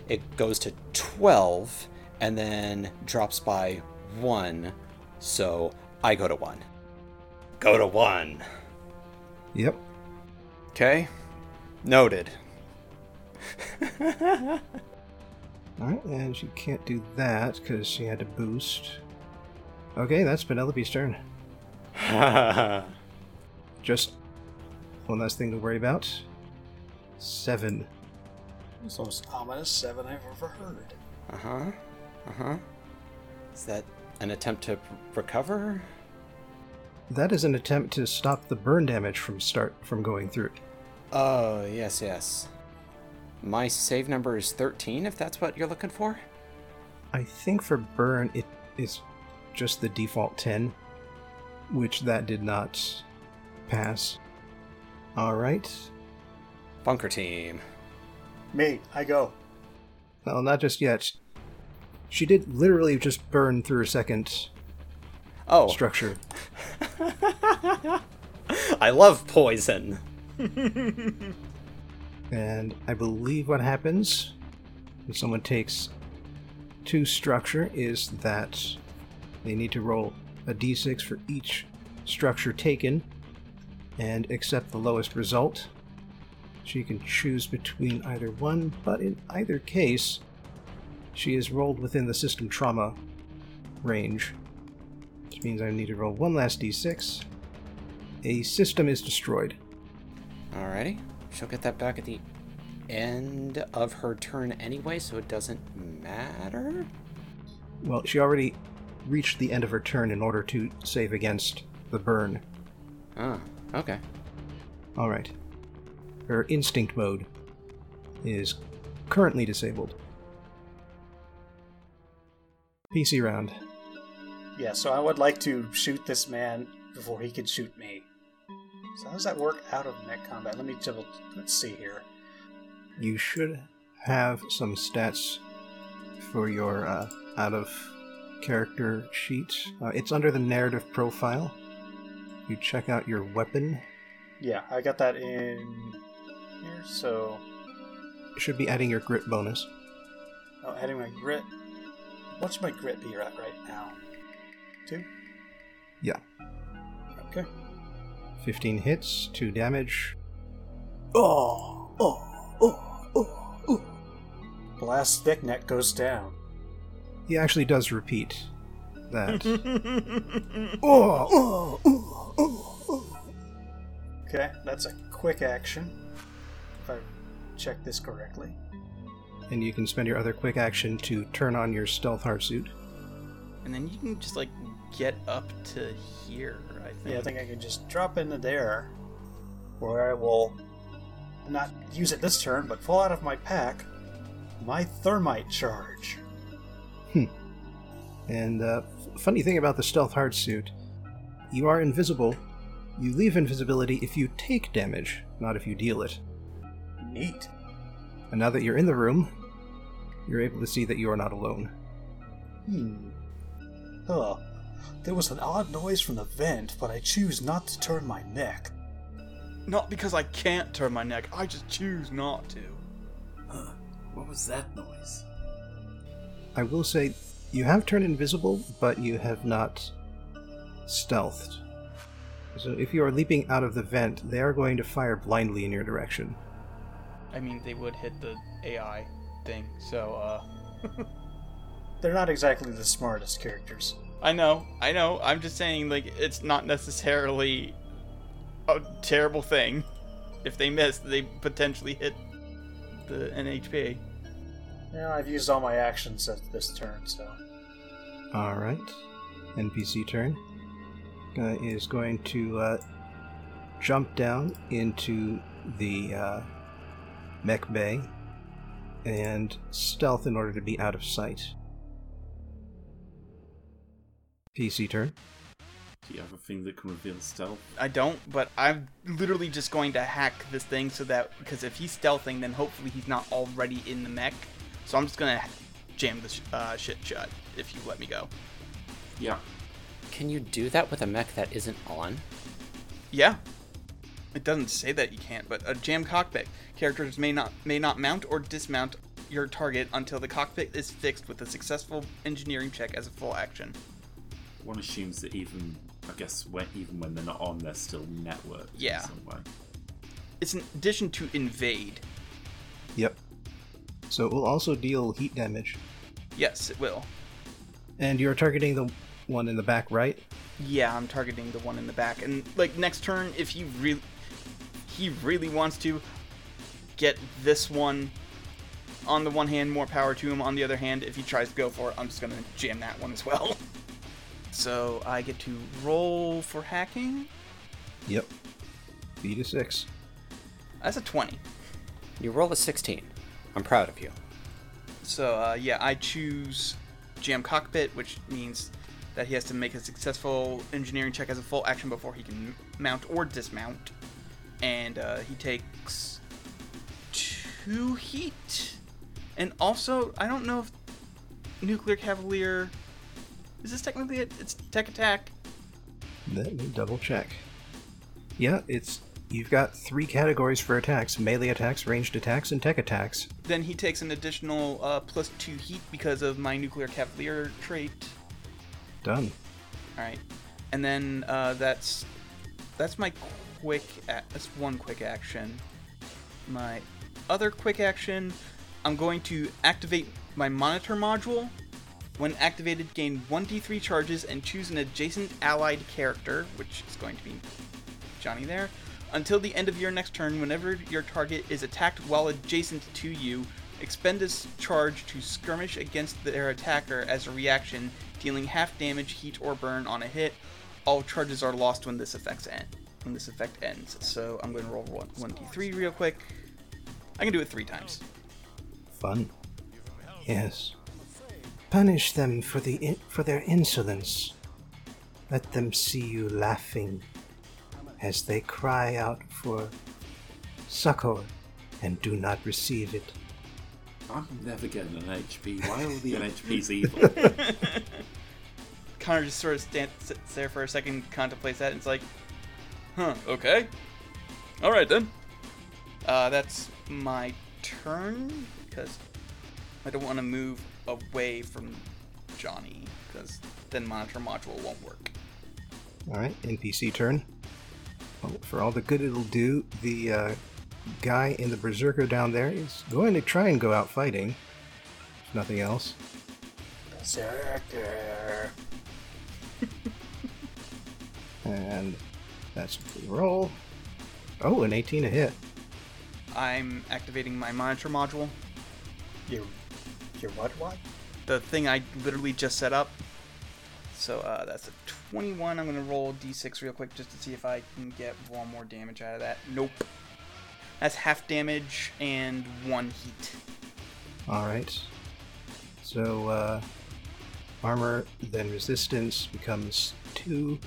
It goes to 12 and then drops by 1. So I go to 1. Go to 1. Yep. Okay. Noted. Alright, and she can't do that because she had to boost. Okay, that's Penelope's turn. Just one last thing to worry about. Seven. It's the most ominous seven I've ever heard. Uh huh. Uh huh. Is that an attempt to recover? That is an attempt to stop the burn damage from start from going through. Oh, yes, yes. My save number is 13, if that's what you're looking for? I think for burn it is just the default 10, which that did not pass. Alright. Bunker team. Me, I go. Well, not just yet. She did literally just burn through a second Oh, structure. I love poison. And I believe what happens when someone takes two structure is that they need to roll a d6 for each structure taken and accept the lowest result. So She can choose between either one, but in either case, she is rolled within the system trauma range, which means I need to roll one last d6. A system is destroyed. Alrighty. She'll get that back at the end of her turn anyway, so it doesn't matter. Well, she already reached the end of her turn in order to save against the burn. Oh, okay. Alright. Her instinct mode is currently disabled. PC round. Yeah, so I would like to shoot this man before he can shoot me. So how does that work out of net combat? Let me double. Let's see here. You should have some stats for your uh, out of character sheet. Uh, it's under the narrative profile. You check out your weapon. Yeah, I got that in here. So, You should be adding your grit bonus. oh, adding my grit. What's my grit be at right now? Two. Yeah. Okay. 15 hits, 2 damage. Oh, oh, oh, oh, oh. Blast thick net goes down. He actually does repeat. that. oh, oh, oh, oh, oh. Okay, that's a quick action. If I check this correctly. And you can spend your other quick action to turn on your stealth hard suit. And then you can just like get up to here. I think. Yeah, I think I can just drop into there, where I will not use it this turn, but pull out of my pack my thermite charge. Hmm. And uh, f- funny thing about the stealth hard suit, you are invisible. You leave invisibility if you take damage, not if you deal it. Neat. And now that you're in the room, you're able to see that you are not alone. Hmm. Huh. There was an odd noise from the vent, but I choose not to turn my neck. Not because I can't turn my neck. I just choose not to. Huh. What was that noise? I will say, you have turned invisible, but you have not stealthed. So if you are leaping out of the vent, they are going to fire blindly in your direction. I mean, they would hit the AI thing. So, uh, They're not exactly the smartest characters. I know, I know. I'm just saying, like, it's not necessarily a terrible thing. If they miss, they potentially hit the NHP. Yeah, I've used all my actions at this turn, so. Alright. NPC turn. Uh, is going to uh, jump down into the uh, mech bay and stealth in order to be out of sight. PC turn. Do you have a thing that can reveal stealth? I don't, but I'm literally just going to hack this thing so that because if he's stealthing, then hopefully he's not already in the mech. So I'm just gonna jam this uh, shit shut if you let me go. Yeah. Can you do that with a mech that isn't on? Yeah. It doesn't say that you can't, but a jam cockpit. Characters may not may not mount or dismount your target until the cockpit is fixed with a successful engineering check as a full action. One assumes that even, I guess, when, even when they're not on, they're still networked Yeah. in some way. It's in addition to invade. Yep. So it will also deal heat damage. Yes, it will. And you're targeting the one in the back right? Yeah, I'm targeting the one in the back. And like next turn, if he really he really wants to get this one on the one hand, more power to him. On the other hand, if he tries to go for it, I'm just gonna jam that one as well. So I get to roll for hacking. Yep. B to 6. That's a 20. You roll a 16. I'm proud of you. So uh, yeah, I choose jam cockpit, which means that he has to make a successful engineering check as a full action before he can mount or dismount, and uh, he takes two heat. And also, I don't know if nuclear cavalier is this technically it? It's tech attack. Let me double check. Yeah, it's you've got three categories for attacks: melee attacks, ranged attacks, and tech attacks. Then he takes an additional uh, plus two heat because of my nuclear cavalier trait. Done. All right, and then uh, that's that's my quick. A- that's one quick action. My other quick action, I'm going to activate my monitor module. When activated, gain 1d3 charges and choose an adjacent allied character, which is going to be Johnny there. Until the end of your next turn, whenever your target is attacked while adjacent to you, expend this charge to skirmish against their attacker as a reaction, dealing half damage, heat, or burn on a hit. All charges are lost when this effect's end. When this effect ends. So I'm going to roll one, 1d3 real quick. I can do it three times. Fun. Yes. Punish them for the for their insolence. Let them see you laughing as they cry out for succor and do not receive it. I'm never getting an NHP. Why are all the NHPs evil? Connor just sort of stand, sits there for a second, contemplates that, and it's like, huh, okay. Alright then. Uh, that's my turn, because I don't want to move away from Johnny, because then monitor module won't work. All right, NPC turn. Well, for all the good it'll do, the uh, guy in the berserker down there is going to try and go out fighting. If nothing else. Berserker. And that's the roll. Oh, an 18 to hit. I'm activating my monitor module, Your, your what? What? the thing I literally just set up. So uh, that's a 21. I'm gonna roll d6 real quick just to see if I can get one more damage out of that. Nope. That's half damage and one heat. All right. So, uh, armor, then resistance becomes two.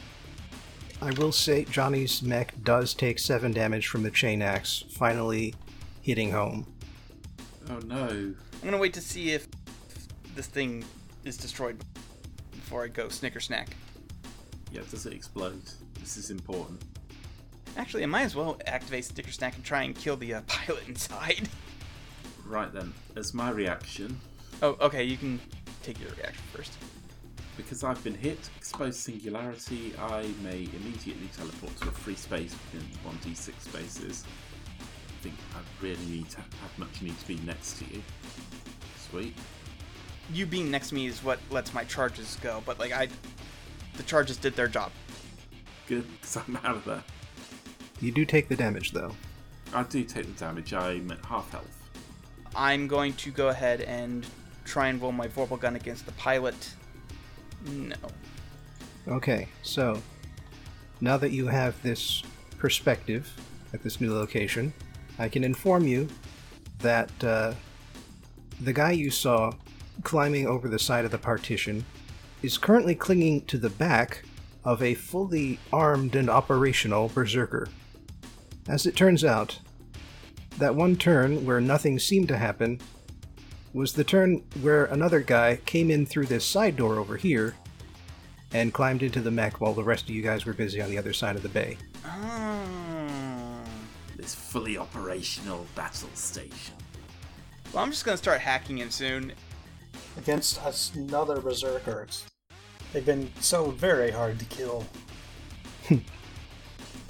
I will say Johnny's mech does take seven damage from the chain axe, finally hitting home. Oh no. I'm gonna wait to see if this thing is destroyed before I go snicker snack. Yeah, does it explode? This is important. Actually, I might as well activate snicker snack and try and kill the uh, pilot inside. Right then, as my reaction, Oh, okay. You can take your reaction first. because I've been hit, exposed singularity, I may immediately teleport to a free space within 1d6 spaces. I think I really need to have much need to be next to you. Sweet. You being next to me is what lets my charges go, but like I, the charges did their job. Good, because I'm out of there. You do take the damage, though. I do take the damage, I'm at half health. I'm going to go ahead and try and roll my vorpal gun against the pilot. No. Okay, so now that you have this perspective at this new location, I can inform you that uh, the guy you saw climbing over the side of the partition is currently clinging to the back of a fully armed and operational berserker. As it turns out, that one turn where nothing seemed to happen was the turn where another guy came in through this side door over here and climbed into the mech while the rest of you guys were busy on the other side of the bay. Oh. This fully operational battle station. Well, I'm just gonna start hacking him soon. Against us, another berserkers. They've been so very hard to kill.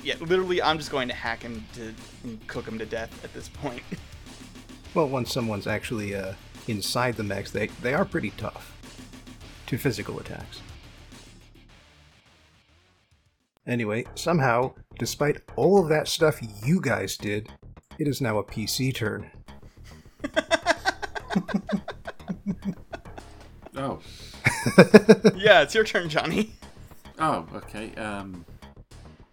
Yeah, literally, I'm just going to hack him to and cook him to death at this point. Well, once someone's actually uh, inside the mechs, they, they are pretty tough to physical attacks. Anyway, somehow, despite all of that stuff you guys did, it is now a PC turn. Oh. yeah, it's your turn, Johnny. Oh, okay. Um,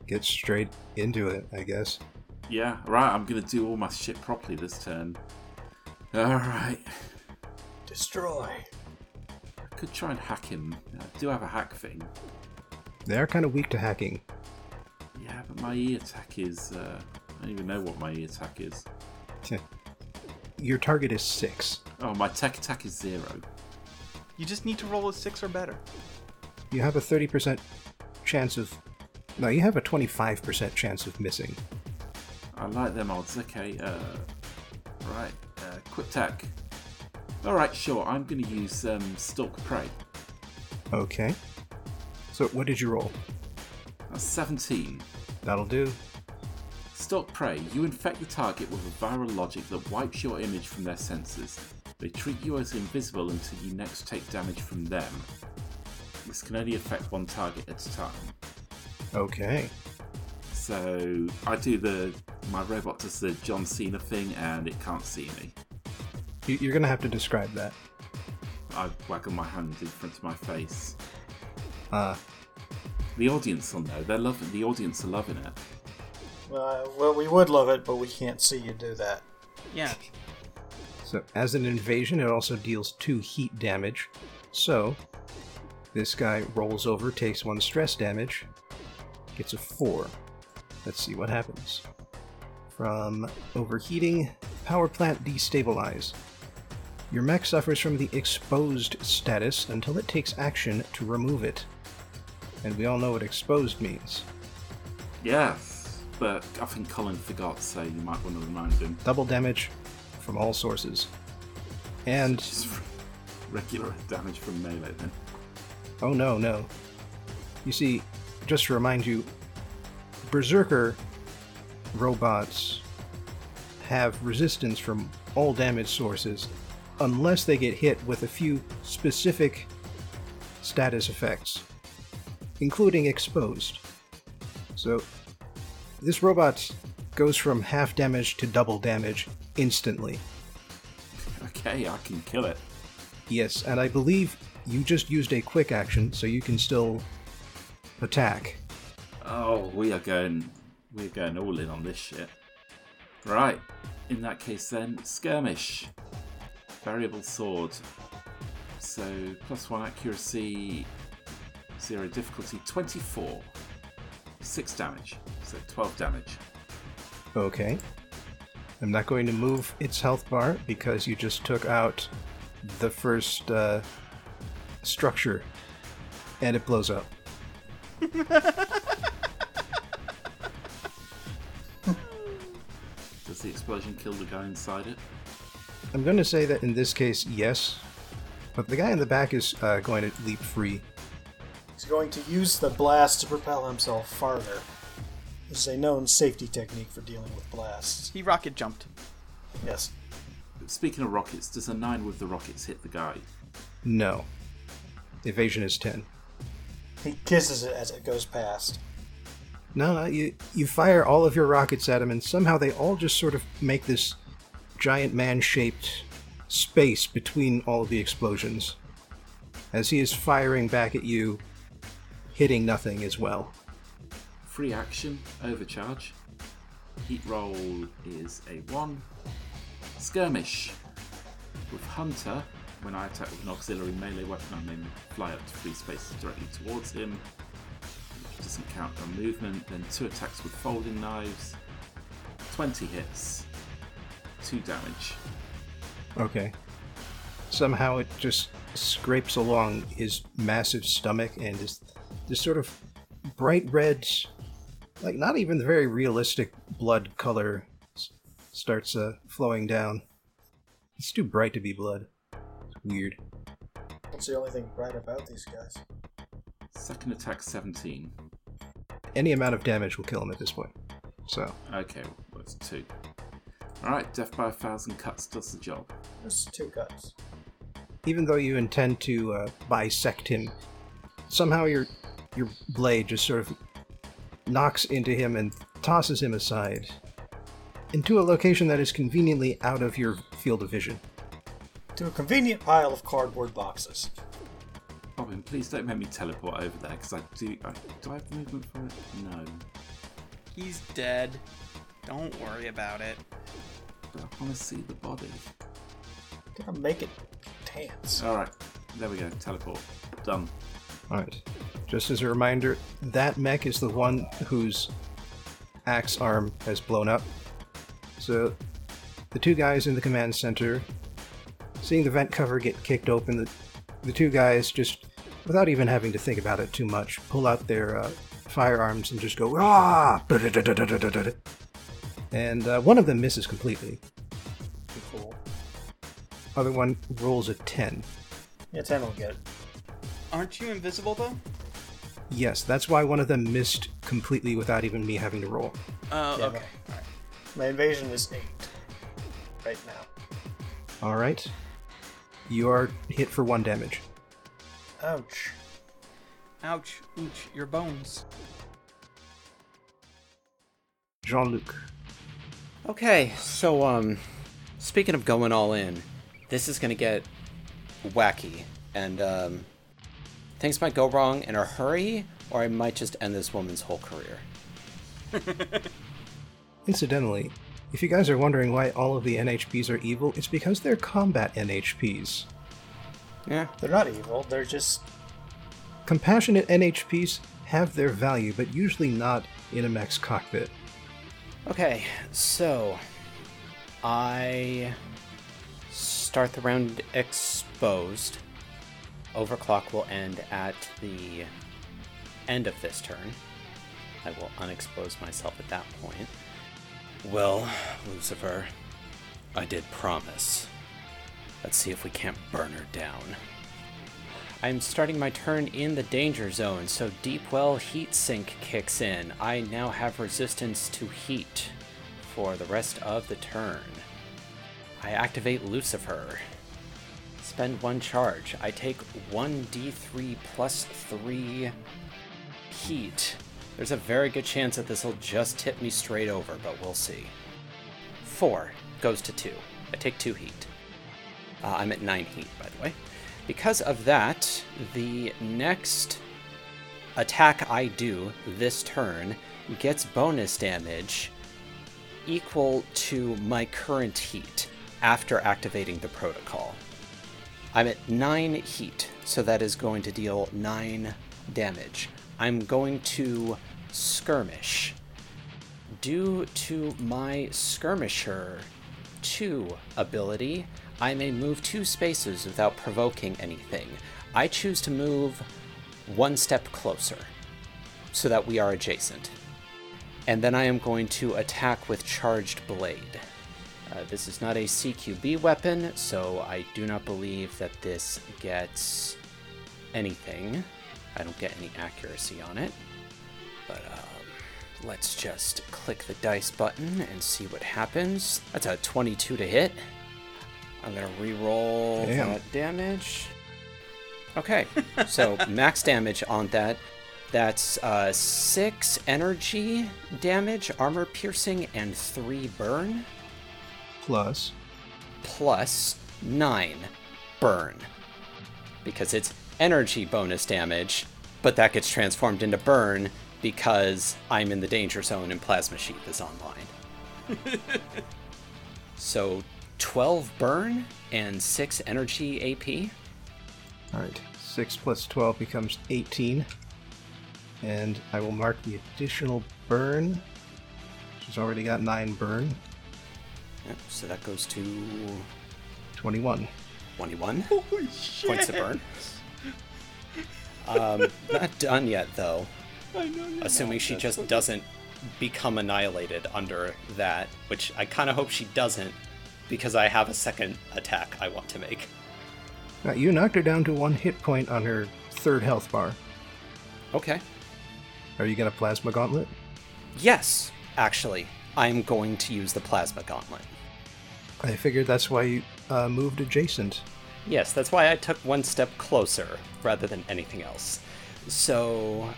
Get straight into it, I guess. yeah, right, I'm gonna do all my shit properly this turn. Alright. Destroy. I could try and hack him. I do have a hack thing. They are kind of weak to hacking. Yeah, but my E attack is. Uh, I don't even know what my E attack is. Your target is 6. Oh, my tech attack is zero. You just need to roll a six or better. You have a 30% chance of. No, you have a 25% chance of missing. I like them odds. Okay, uh, right. Uh, quick tech. Alright, sure. I'm going to use um, Stalk Prey. Okay. So, what did you roll? That's 17. That'll do. Stalk Prey. You infect the target with a viral logic that wipes your image from their senses. They treat you as invisible until you next take damage from them. This can only affect one target at a time. Okay. So I do the my robot does the John Cena thing and it can't see me. You- You're gonna have to describe that. I waggle my hand in front of my face. Uh, The audience will know. They're loving. The audience are loving it. Uh, well, we would love it, but we can't see you do that. Yeah. so, as an invasion, it also deals 2 heat damage. So, this guy rolls over, takes 1 stress damage, gets a 4. Let's see what happens. From overheating, power plant destabilize. Your mech suffers from the exposed status until it takes action to remove it. And we all know what exposed means. Yes, but I think Colin forgot, so you might want to remind him. Double damage from all sources. And Just regular damage from melee then. Oh no, no. You see, just to remind you, Berserker robots have resistance from all damage sources unless they get hit with a few specific status effects, including exposed. So this robot goes from half damage to double damage instantly. Okay, I can kill it. Yes, and I believe you just used a quick action, so you can still attack. Oh, we are going, we're going all in on this shit. Right. In that case, then skirmish, variable sword. So plus one accuracy, zero difficulty, twenty-four, six damage. So twelve damage. Okay. I'm not going to move its health bar because you just took out the first uh, structure and it blows up. Does the explosion kill the guy inside it? I'm going to say that in this case, yes. But the guy in the back is uh, going to leap free. He's going to use the blast to propel himself farther. This is a known safety technique for dealing with blasts. He rocket jumped. Yes. Speaking of rockets, does a nine with the rockets hit the guy? No. Evasion is 10. He kisses it as it goes past. No, no, you, you fire all of your rockets at him, and somehow they all just sort of make this giant man shaped space between all of the explosions. As he is firing back at you, hitting nothing as well. Free action, overcharge. Heat roll is a 1. Skirmish. With Hunter, when I attack with an auxiliary melee weapon, I may fly up to free space directly towards him. Doesn't count on movement. Then two attacks with folding knives. 20 hits. 2 damage. Okay. Somehow it just scrapes along his massive stomach and is this sort of bright red, like not even the very realistic blood color s- starts uh, flowing down. It's too bright to be blood. It's weird. What's the only thing bright about these guys? Second attack 17. Any amount of damage will kill him at this point. So, Okay, well, that's 2. Alright, death by a thousand cuts does the job. Just two cuts. even though you intend to uh, bisect him, somehow your your blade just sort of knocks into him and tosses him aside into a location that is conveniently out of your field of vision. To a convenient pile of cardboard boxes. Robin, please don't make me teleport over there because I do. I, do I have movement for it? No. He's dead. Don't worry about it. But I want to see the body. Gotta make it dance. Alright, there we go. Teleport. Done. Alright. Just as a reminder, that mech is the one whose axe arm has blown up. So, the two guys in the command center, seeing the vent cover get kicked open, the, the two guys just, without even having to think about it too much, pull out their uh, firearms and just go, ah! And uh, one of them misses completely. Cool. Other one rolls a 10. Yeah, 10 will get. Aren't you invisible though? Yes, that's why one of them missed completely without even me having to roll. Oh, Yeah, okay. no. My evasion is 8. Right now. All right. You are hit for one damage. Ouch. Ouch, ouch, your bones. Jean Luc. Okay, so um, speaking of going all in, this is gonna get wacky, and um, things might go wrong in a hurry, or I might just end this woman's whole career. Incidentally, if you guys are wondering why all of the NHPs are evil, it's because they're combat NHPs. Yeah, They're not evil, they're just. Compassionate NHPs have their value, but usually not in a mech's cockpit. Okay, so I start the round exposed. Overclock will end at the end of this turn. I will unexpose myself at that point. Well, Lucifer, I did promise. Let's see if we can't burn her down. I'm starting my turn in the danger zone, so Deep Well Heat Sink kicks in. I now have resistance to heat for the rest of the turn. I activate Lucifer. Spend one charge. I take 1d3 plus 3 heat. There's a very good chance that this will just tip me straight over, but we'll see. Four goes to two. I take two heat. Uh, I'm at nine heat, by the way. Because of that, the next attack I do this turn gets bonus damage equal to my current heat after activating the protocol. I'm at 9 heat, so that is going to deal 9 damage. I'm going to skirmish. Due to my skirmisher 2 ability, I may move two spaces without provoking anything. I choose to move one step closer so that we are adjacent. And then I am going to attack with Charged Blade. Uh, this is not a CQB weapon, so I do not believe that this gets anything. I don't get any accuracy on it. But um, let's just click the dice button and see what happens. That's a 22 to hit. I'm going to re-roll Damn. that damage. Okay, so max damage on that. That's uh, six energy damage, armor piercing, and three burn, Plus, plus nine burn. Because it's energy bonus damage, but that gets transformed into burn because I'm in the danger zone and Plasma Sheath is online. so 12 burn and 6 energy AP. alright, 6 plus 12 becomes 18. And I will mark the additional burn. She's already got 9 burn. Yep, so that goes to 21. 21 Holy shit! points of burn. Um, not done yet, though. I know you're Assuming not. she just okay. doesn't become annihilated under that, which I kind of hope she doesn't, because I have a second attack I want to make. Now, you knocked her down to one hit point on her third health bar. Okay. Are you going to plasma gauntlet? Yes, actually, I'm going to use the plasma gauntlet. I figured that's why you uh, moved adjacent. Yes, that's why I took one step closer rather than anything else. So,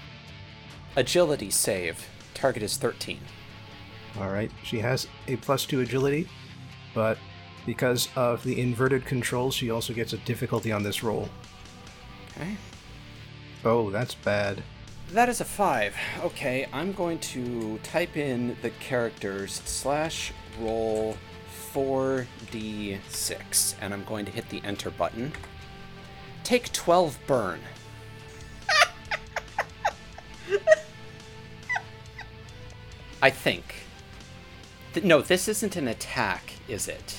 agility save. Target is 13. Alright, she has a plus 2 agility, but because of the inverted controls, she also gets a difficulty on this roll. Okay. Oh, that's bad. That is a 5. Okay, I'm going to type in the characters slash roll 4d6, and I'm going to hit the enter button. Take 12 burn. I think. Th- no, this isn't an attack, is it?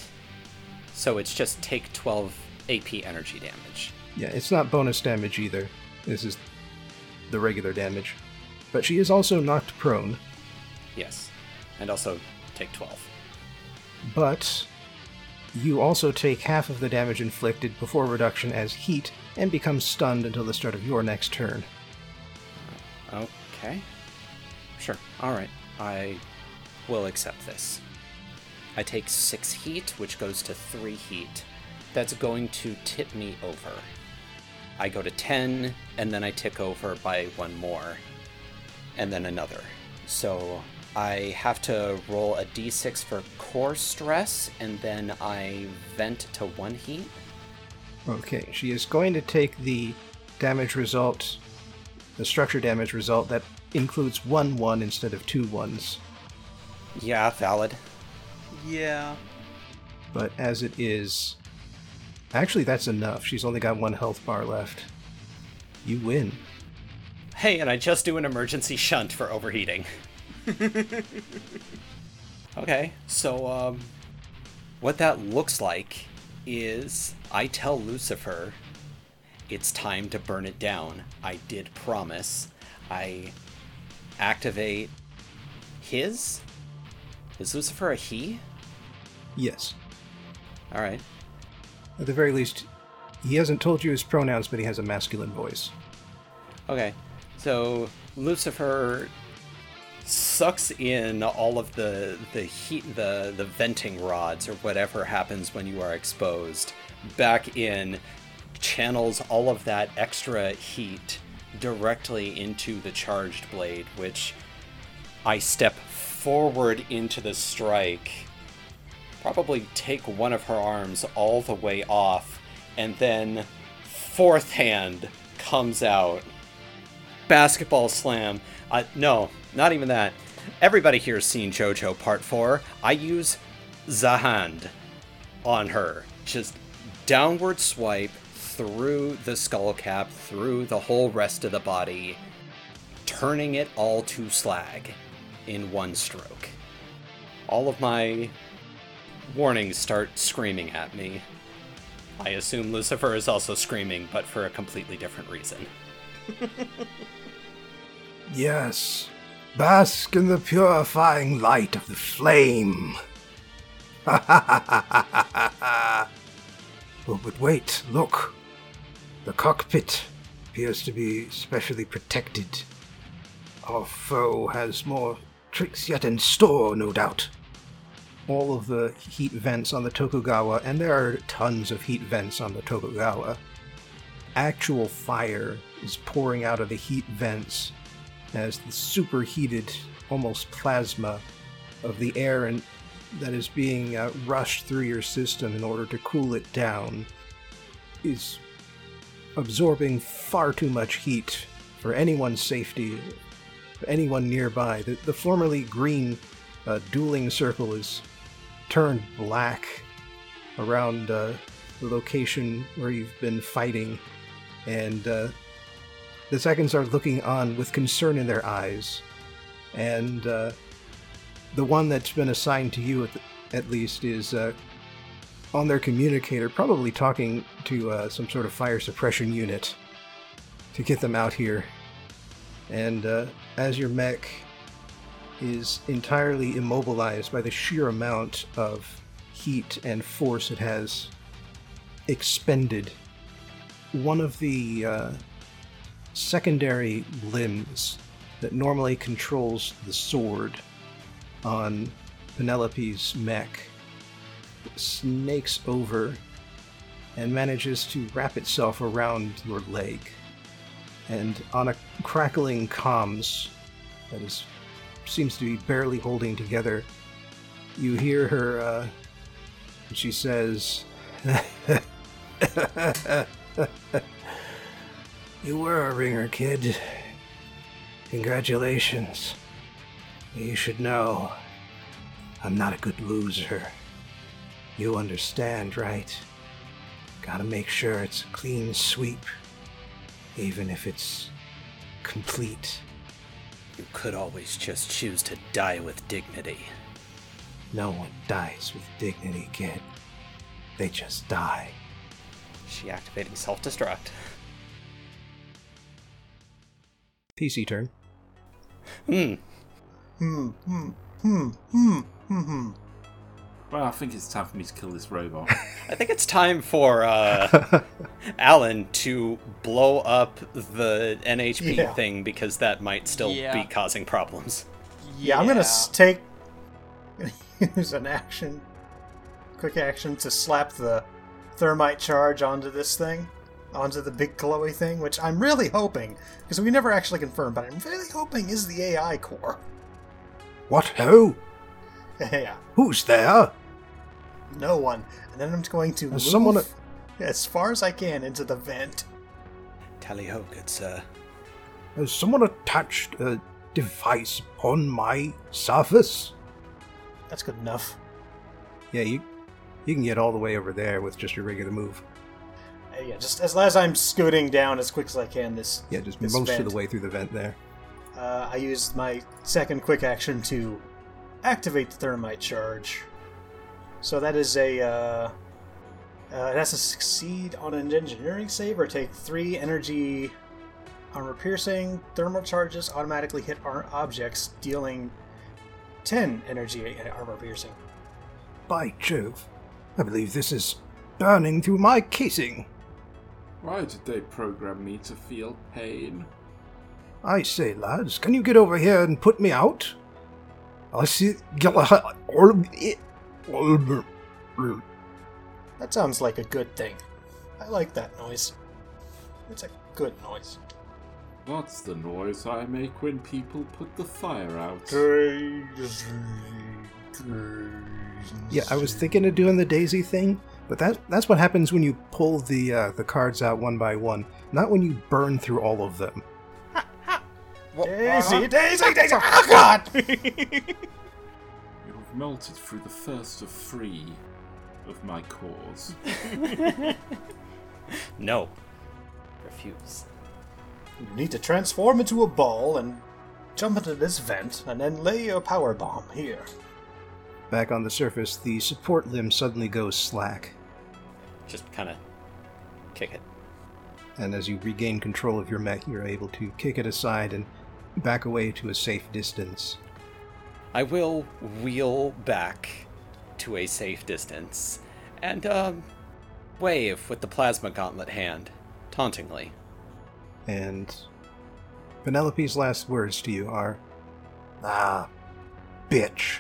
So it's just take 12 AP energy damage. Yeah, it's not bonus damage either. This is the regular damage. But she is also knocked prone, Yes. And also take 12. But you also take half of the damage inflicted before reduction as heat and become stunned until the start of your next turn. Okay. Sure. Alright. I will accept this. I take 6 heat, which goes to 3 heat. That's going to tip me over. I go to 10, and then I tick over by one more, and then another. So I have to roll a d6 for core stress, and then I vent to 1 heat. Okay, she is going to take the damage result, the structure damage result that includes one one instead of two ones. Yeah, valid. Yeah. But as it is. Actually, that's enough. She's only got one health bar left. You win. Hey, and I just do an emergency shunt for overheating. okay, so um, what that looks like is I tell Lucifer it's time to burn it down. I did promise. I activate his. Is Lucifer a he? Yes. All right. At the very least, he hasn't told you his pronouns, but he has a masculine voice. Okay, so Lucifer sucks in all of the the heat, the the venting rods or whatever happens when you are exposed back in, channels all of that extra heat directly into the charged blade, which I step forward into the strike, probably take one of her arms all the way off, and then fourth hand comes out. Basketball slam. Uh, no, not even that. Everybody here's seen JoJo Part 4. I use Zahand on her. Just downward swipe through the skull cap, through the whole rest of the body, turning it all to slag in one stroke. All of my warnings start screaming at me. I assume Lucifer is also screaming, but for a completely different reason. Yes, bask in the purifying light of the flame. oh, but wait, look. The cockpit appears to be specially protected. Our foe has more tricks yet in store, no doubt. All of the heat vents on the Tokugawa, and there are tons of heat vents on the Tokugawa. Actual fire is pouring out of the heat vents as the superheated, almost plasma of the air and that is being uh, rushed through your system in order to cool it down is absorbing far too much heat for anyone's safety, for anyone nearby. The, the formerly green uh, dueling circle is turned black around uh, the location where you've been fighting, and uh, the seconds are looking on with concern in their eyes. And uh, the one that's been assigned to you, at, the, at least, is uh, on their communicator, probably talking to uh, some sort of fire suppression unit to get them out here. And uh, as your mech is entirely immobilized by the sheer amount of heat and force it has expended, one of the uh, secondary limbs that normally controls the sword on Penelope's mech snakes over and manages to wrap itself around your leg. And on a crackling comms that is seems to be barely holding together, you hear her uh, she says You were a ringer, kid. Congratulations. You should know, I'm not a good loser. You understand, right? Gotta make sure it's a clean sweep, even if it's complete. You could always just choose to die with dignity. No one dies with dignity, kid. They just die. She activating self destruct. PC turn. Hmm. Hmm, hmm, hmm, hmm, hmm, hmm. Well, I think it's time for me to kill this robot. I think it's time for uh, Alan to blow up the NHP Yeah. thing because that might still Yeah. be causing problems. Yeah, I'm gonna take use an action, quick action to slap the thermite charge onto this thing, onto the big glowy thing, which I'm really hoping because we never actually confirmed, but I'm really hoping is the AI core. What ho? yeah, Who's there? no one. And then I'm going to Has move someone- as far as I can into the vent. Tally ho, good sir. Has someone attached a device upon my surface? That's good enough. Yeah, you you can get all the way over there with just your regular move. Yeah, just as, as I'm scooting down as quick as I can this Yeah, just this most of the way through the vent there. Uh, I used my second quick action to activate the thermite charge. So that is a. Uh, uh, it has to succeed on an engineering save or take three energy armor piercing. Thermal charges automatically hit ar- objects, dealing 10 energy armor piercing. By Jove, I believe this is burning through my casing. Why did they program me to feel pain? I say, lads, can you get over here and put me out? I see. That sounds like a good thing. I like that noise. It's a good noise. That's the noise I make when people put the fire out. Crazy, Yeah, I was thinking of doing the daisy thing, but that that's what happens when you pull the uh, the cards out one by one, not when you burn through all of them. Daisy, Daisy, Daisy! Oh God! You have melted through the first of three of my cores. No. Refuse. you need to transform into a ball and jump into this vent, and then lay your power bomb here. Back on the surface, the support limb suddenly goes slack, Just kind of kick it. and as you regain control of your mech, you're able to kick it aside and back away to a safe distance. I will wheel back to a safe distance and um, wave with the plasma gauntlet hand, tauntingly. And Penelope's last words to you are, "Ah, bitch."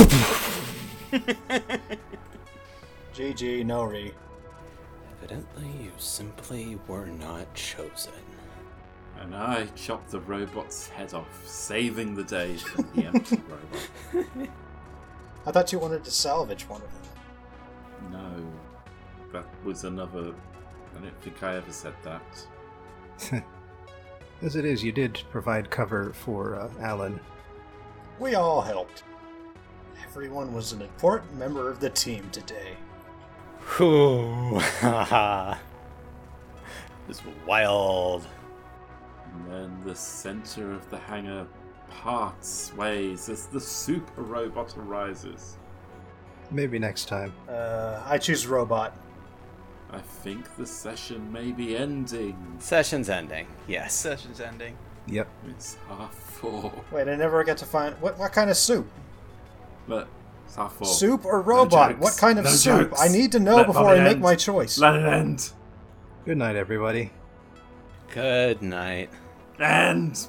GG, Nori. Evidently, you simply were not chosen. And I chopped the robot's head off, saving the day from the empty robot. I thought you wanted to salvage one of them. No, that was another. I don't think I ever said that. As it is, you did provide cover for uh, Alan. We all helped. Everyone was an important member of the team today. Whew, haha. This was wild. And then the center of the hangar parts, sways as the super robot arises. Maybe next time. Uh, I choose robot. I think the session may be ending. Session's ending. Yes. Session's ending. Yep. It's half four. Wait, I never get to find what what kind of soup? But it's half four. Soup or robot? jokes. what kind of No soup? jokes. I need to know Let before Bobby I make my choice. Let it end. Good night, everybody. Good night. End.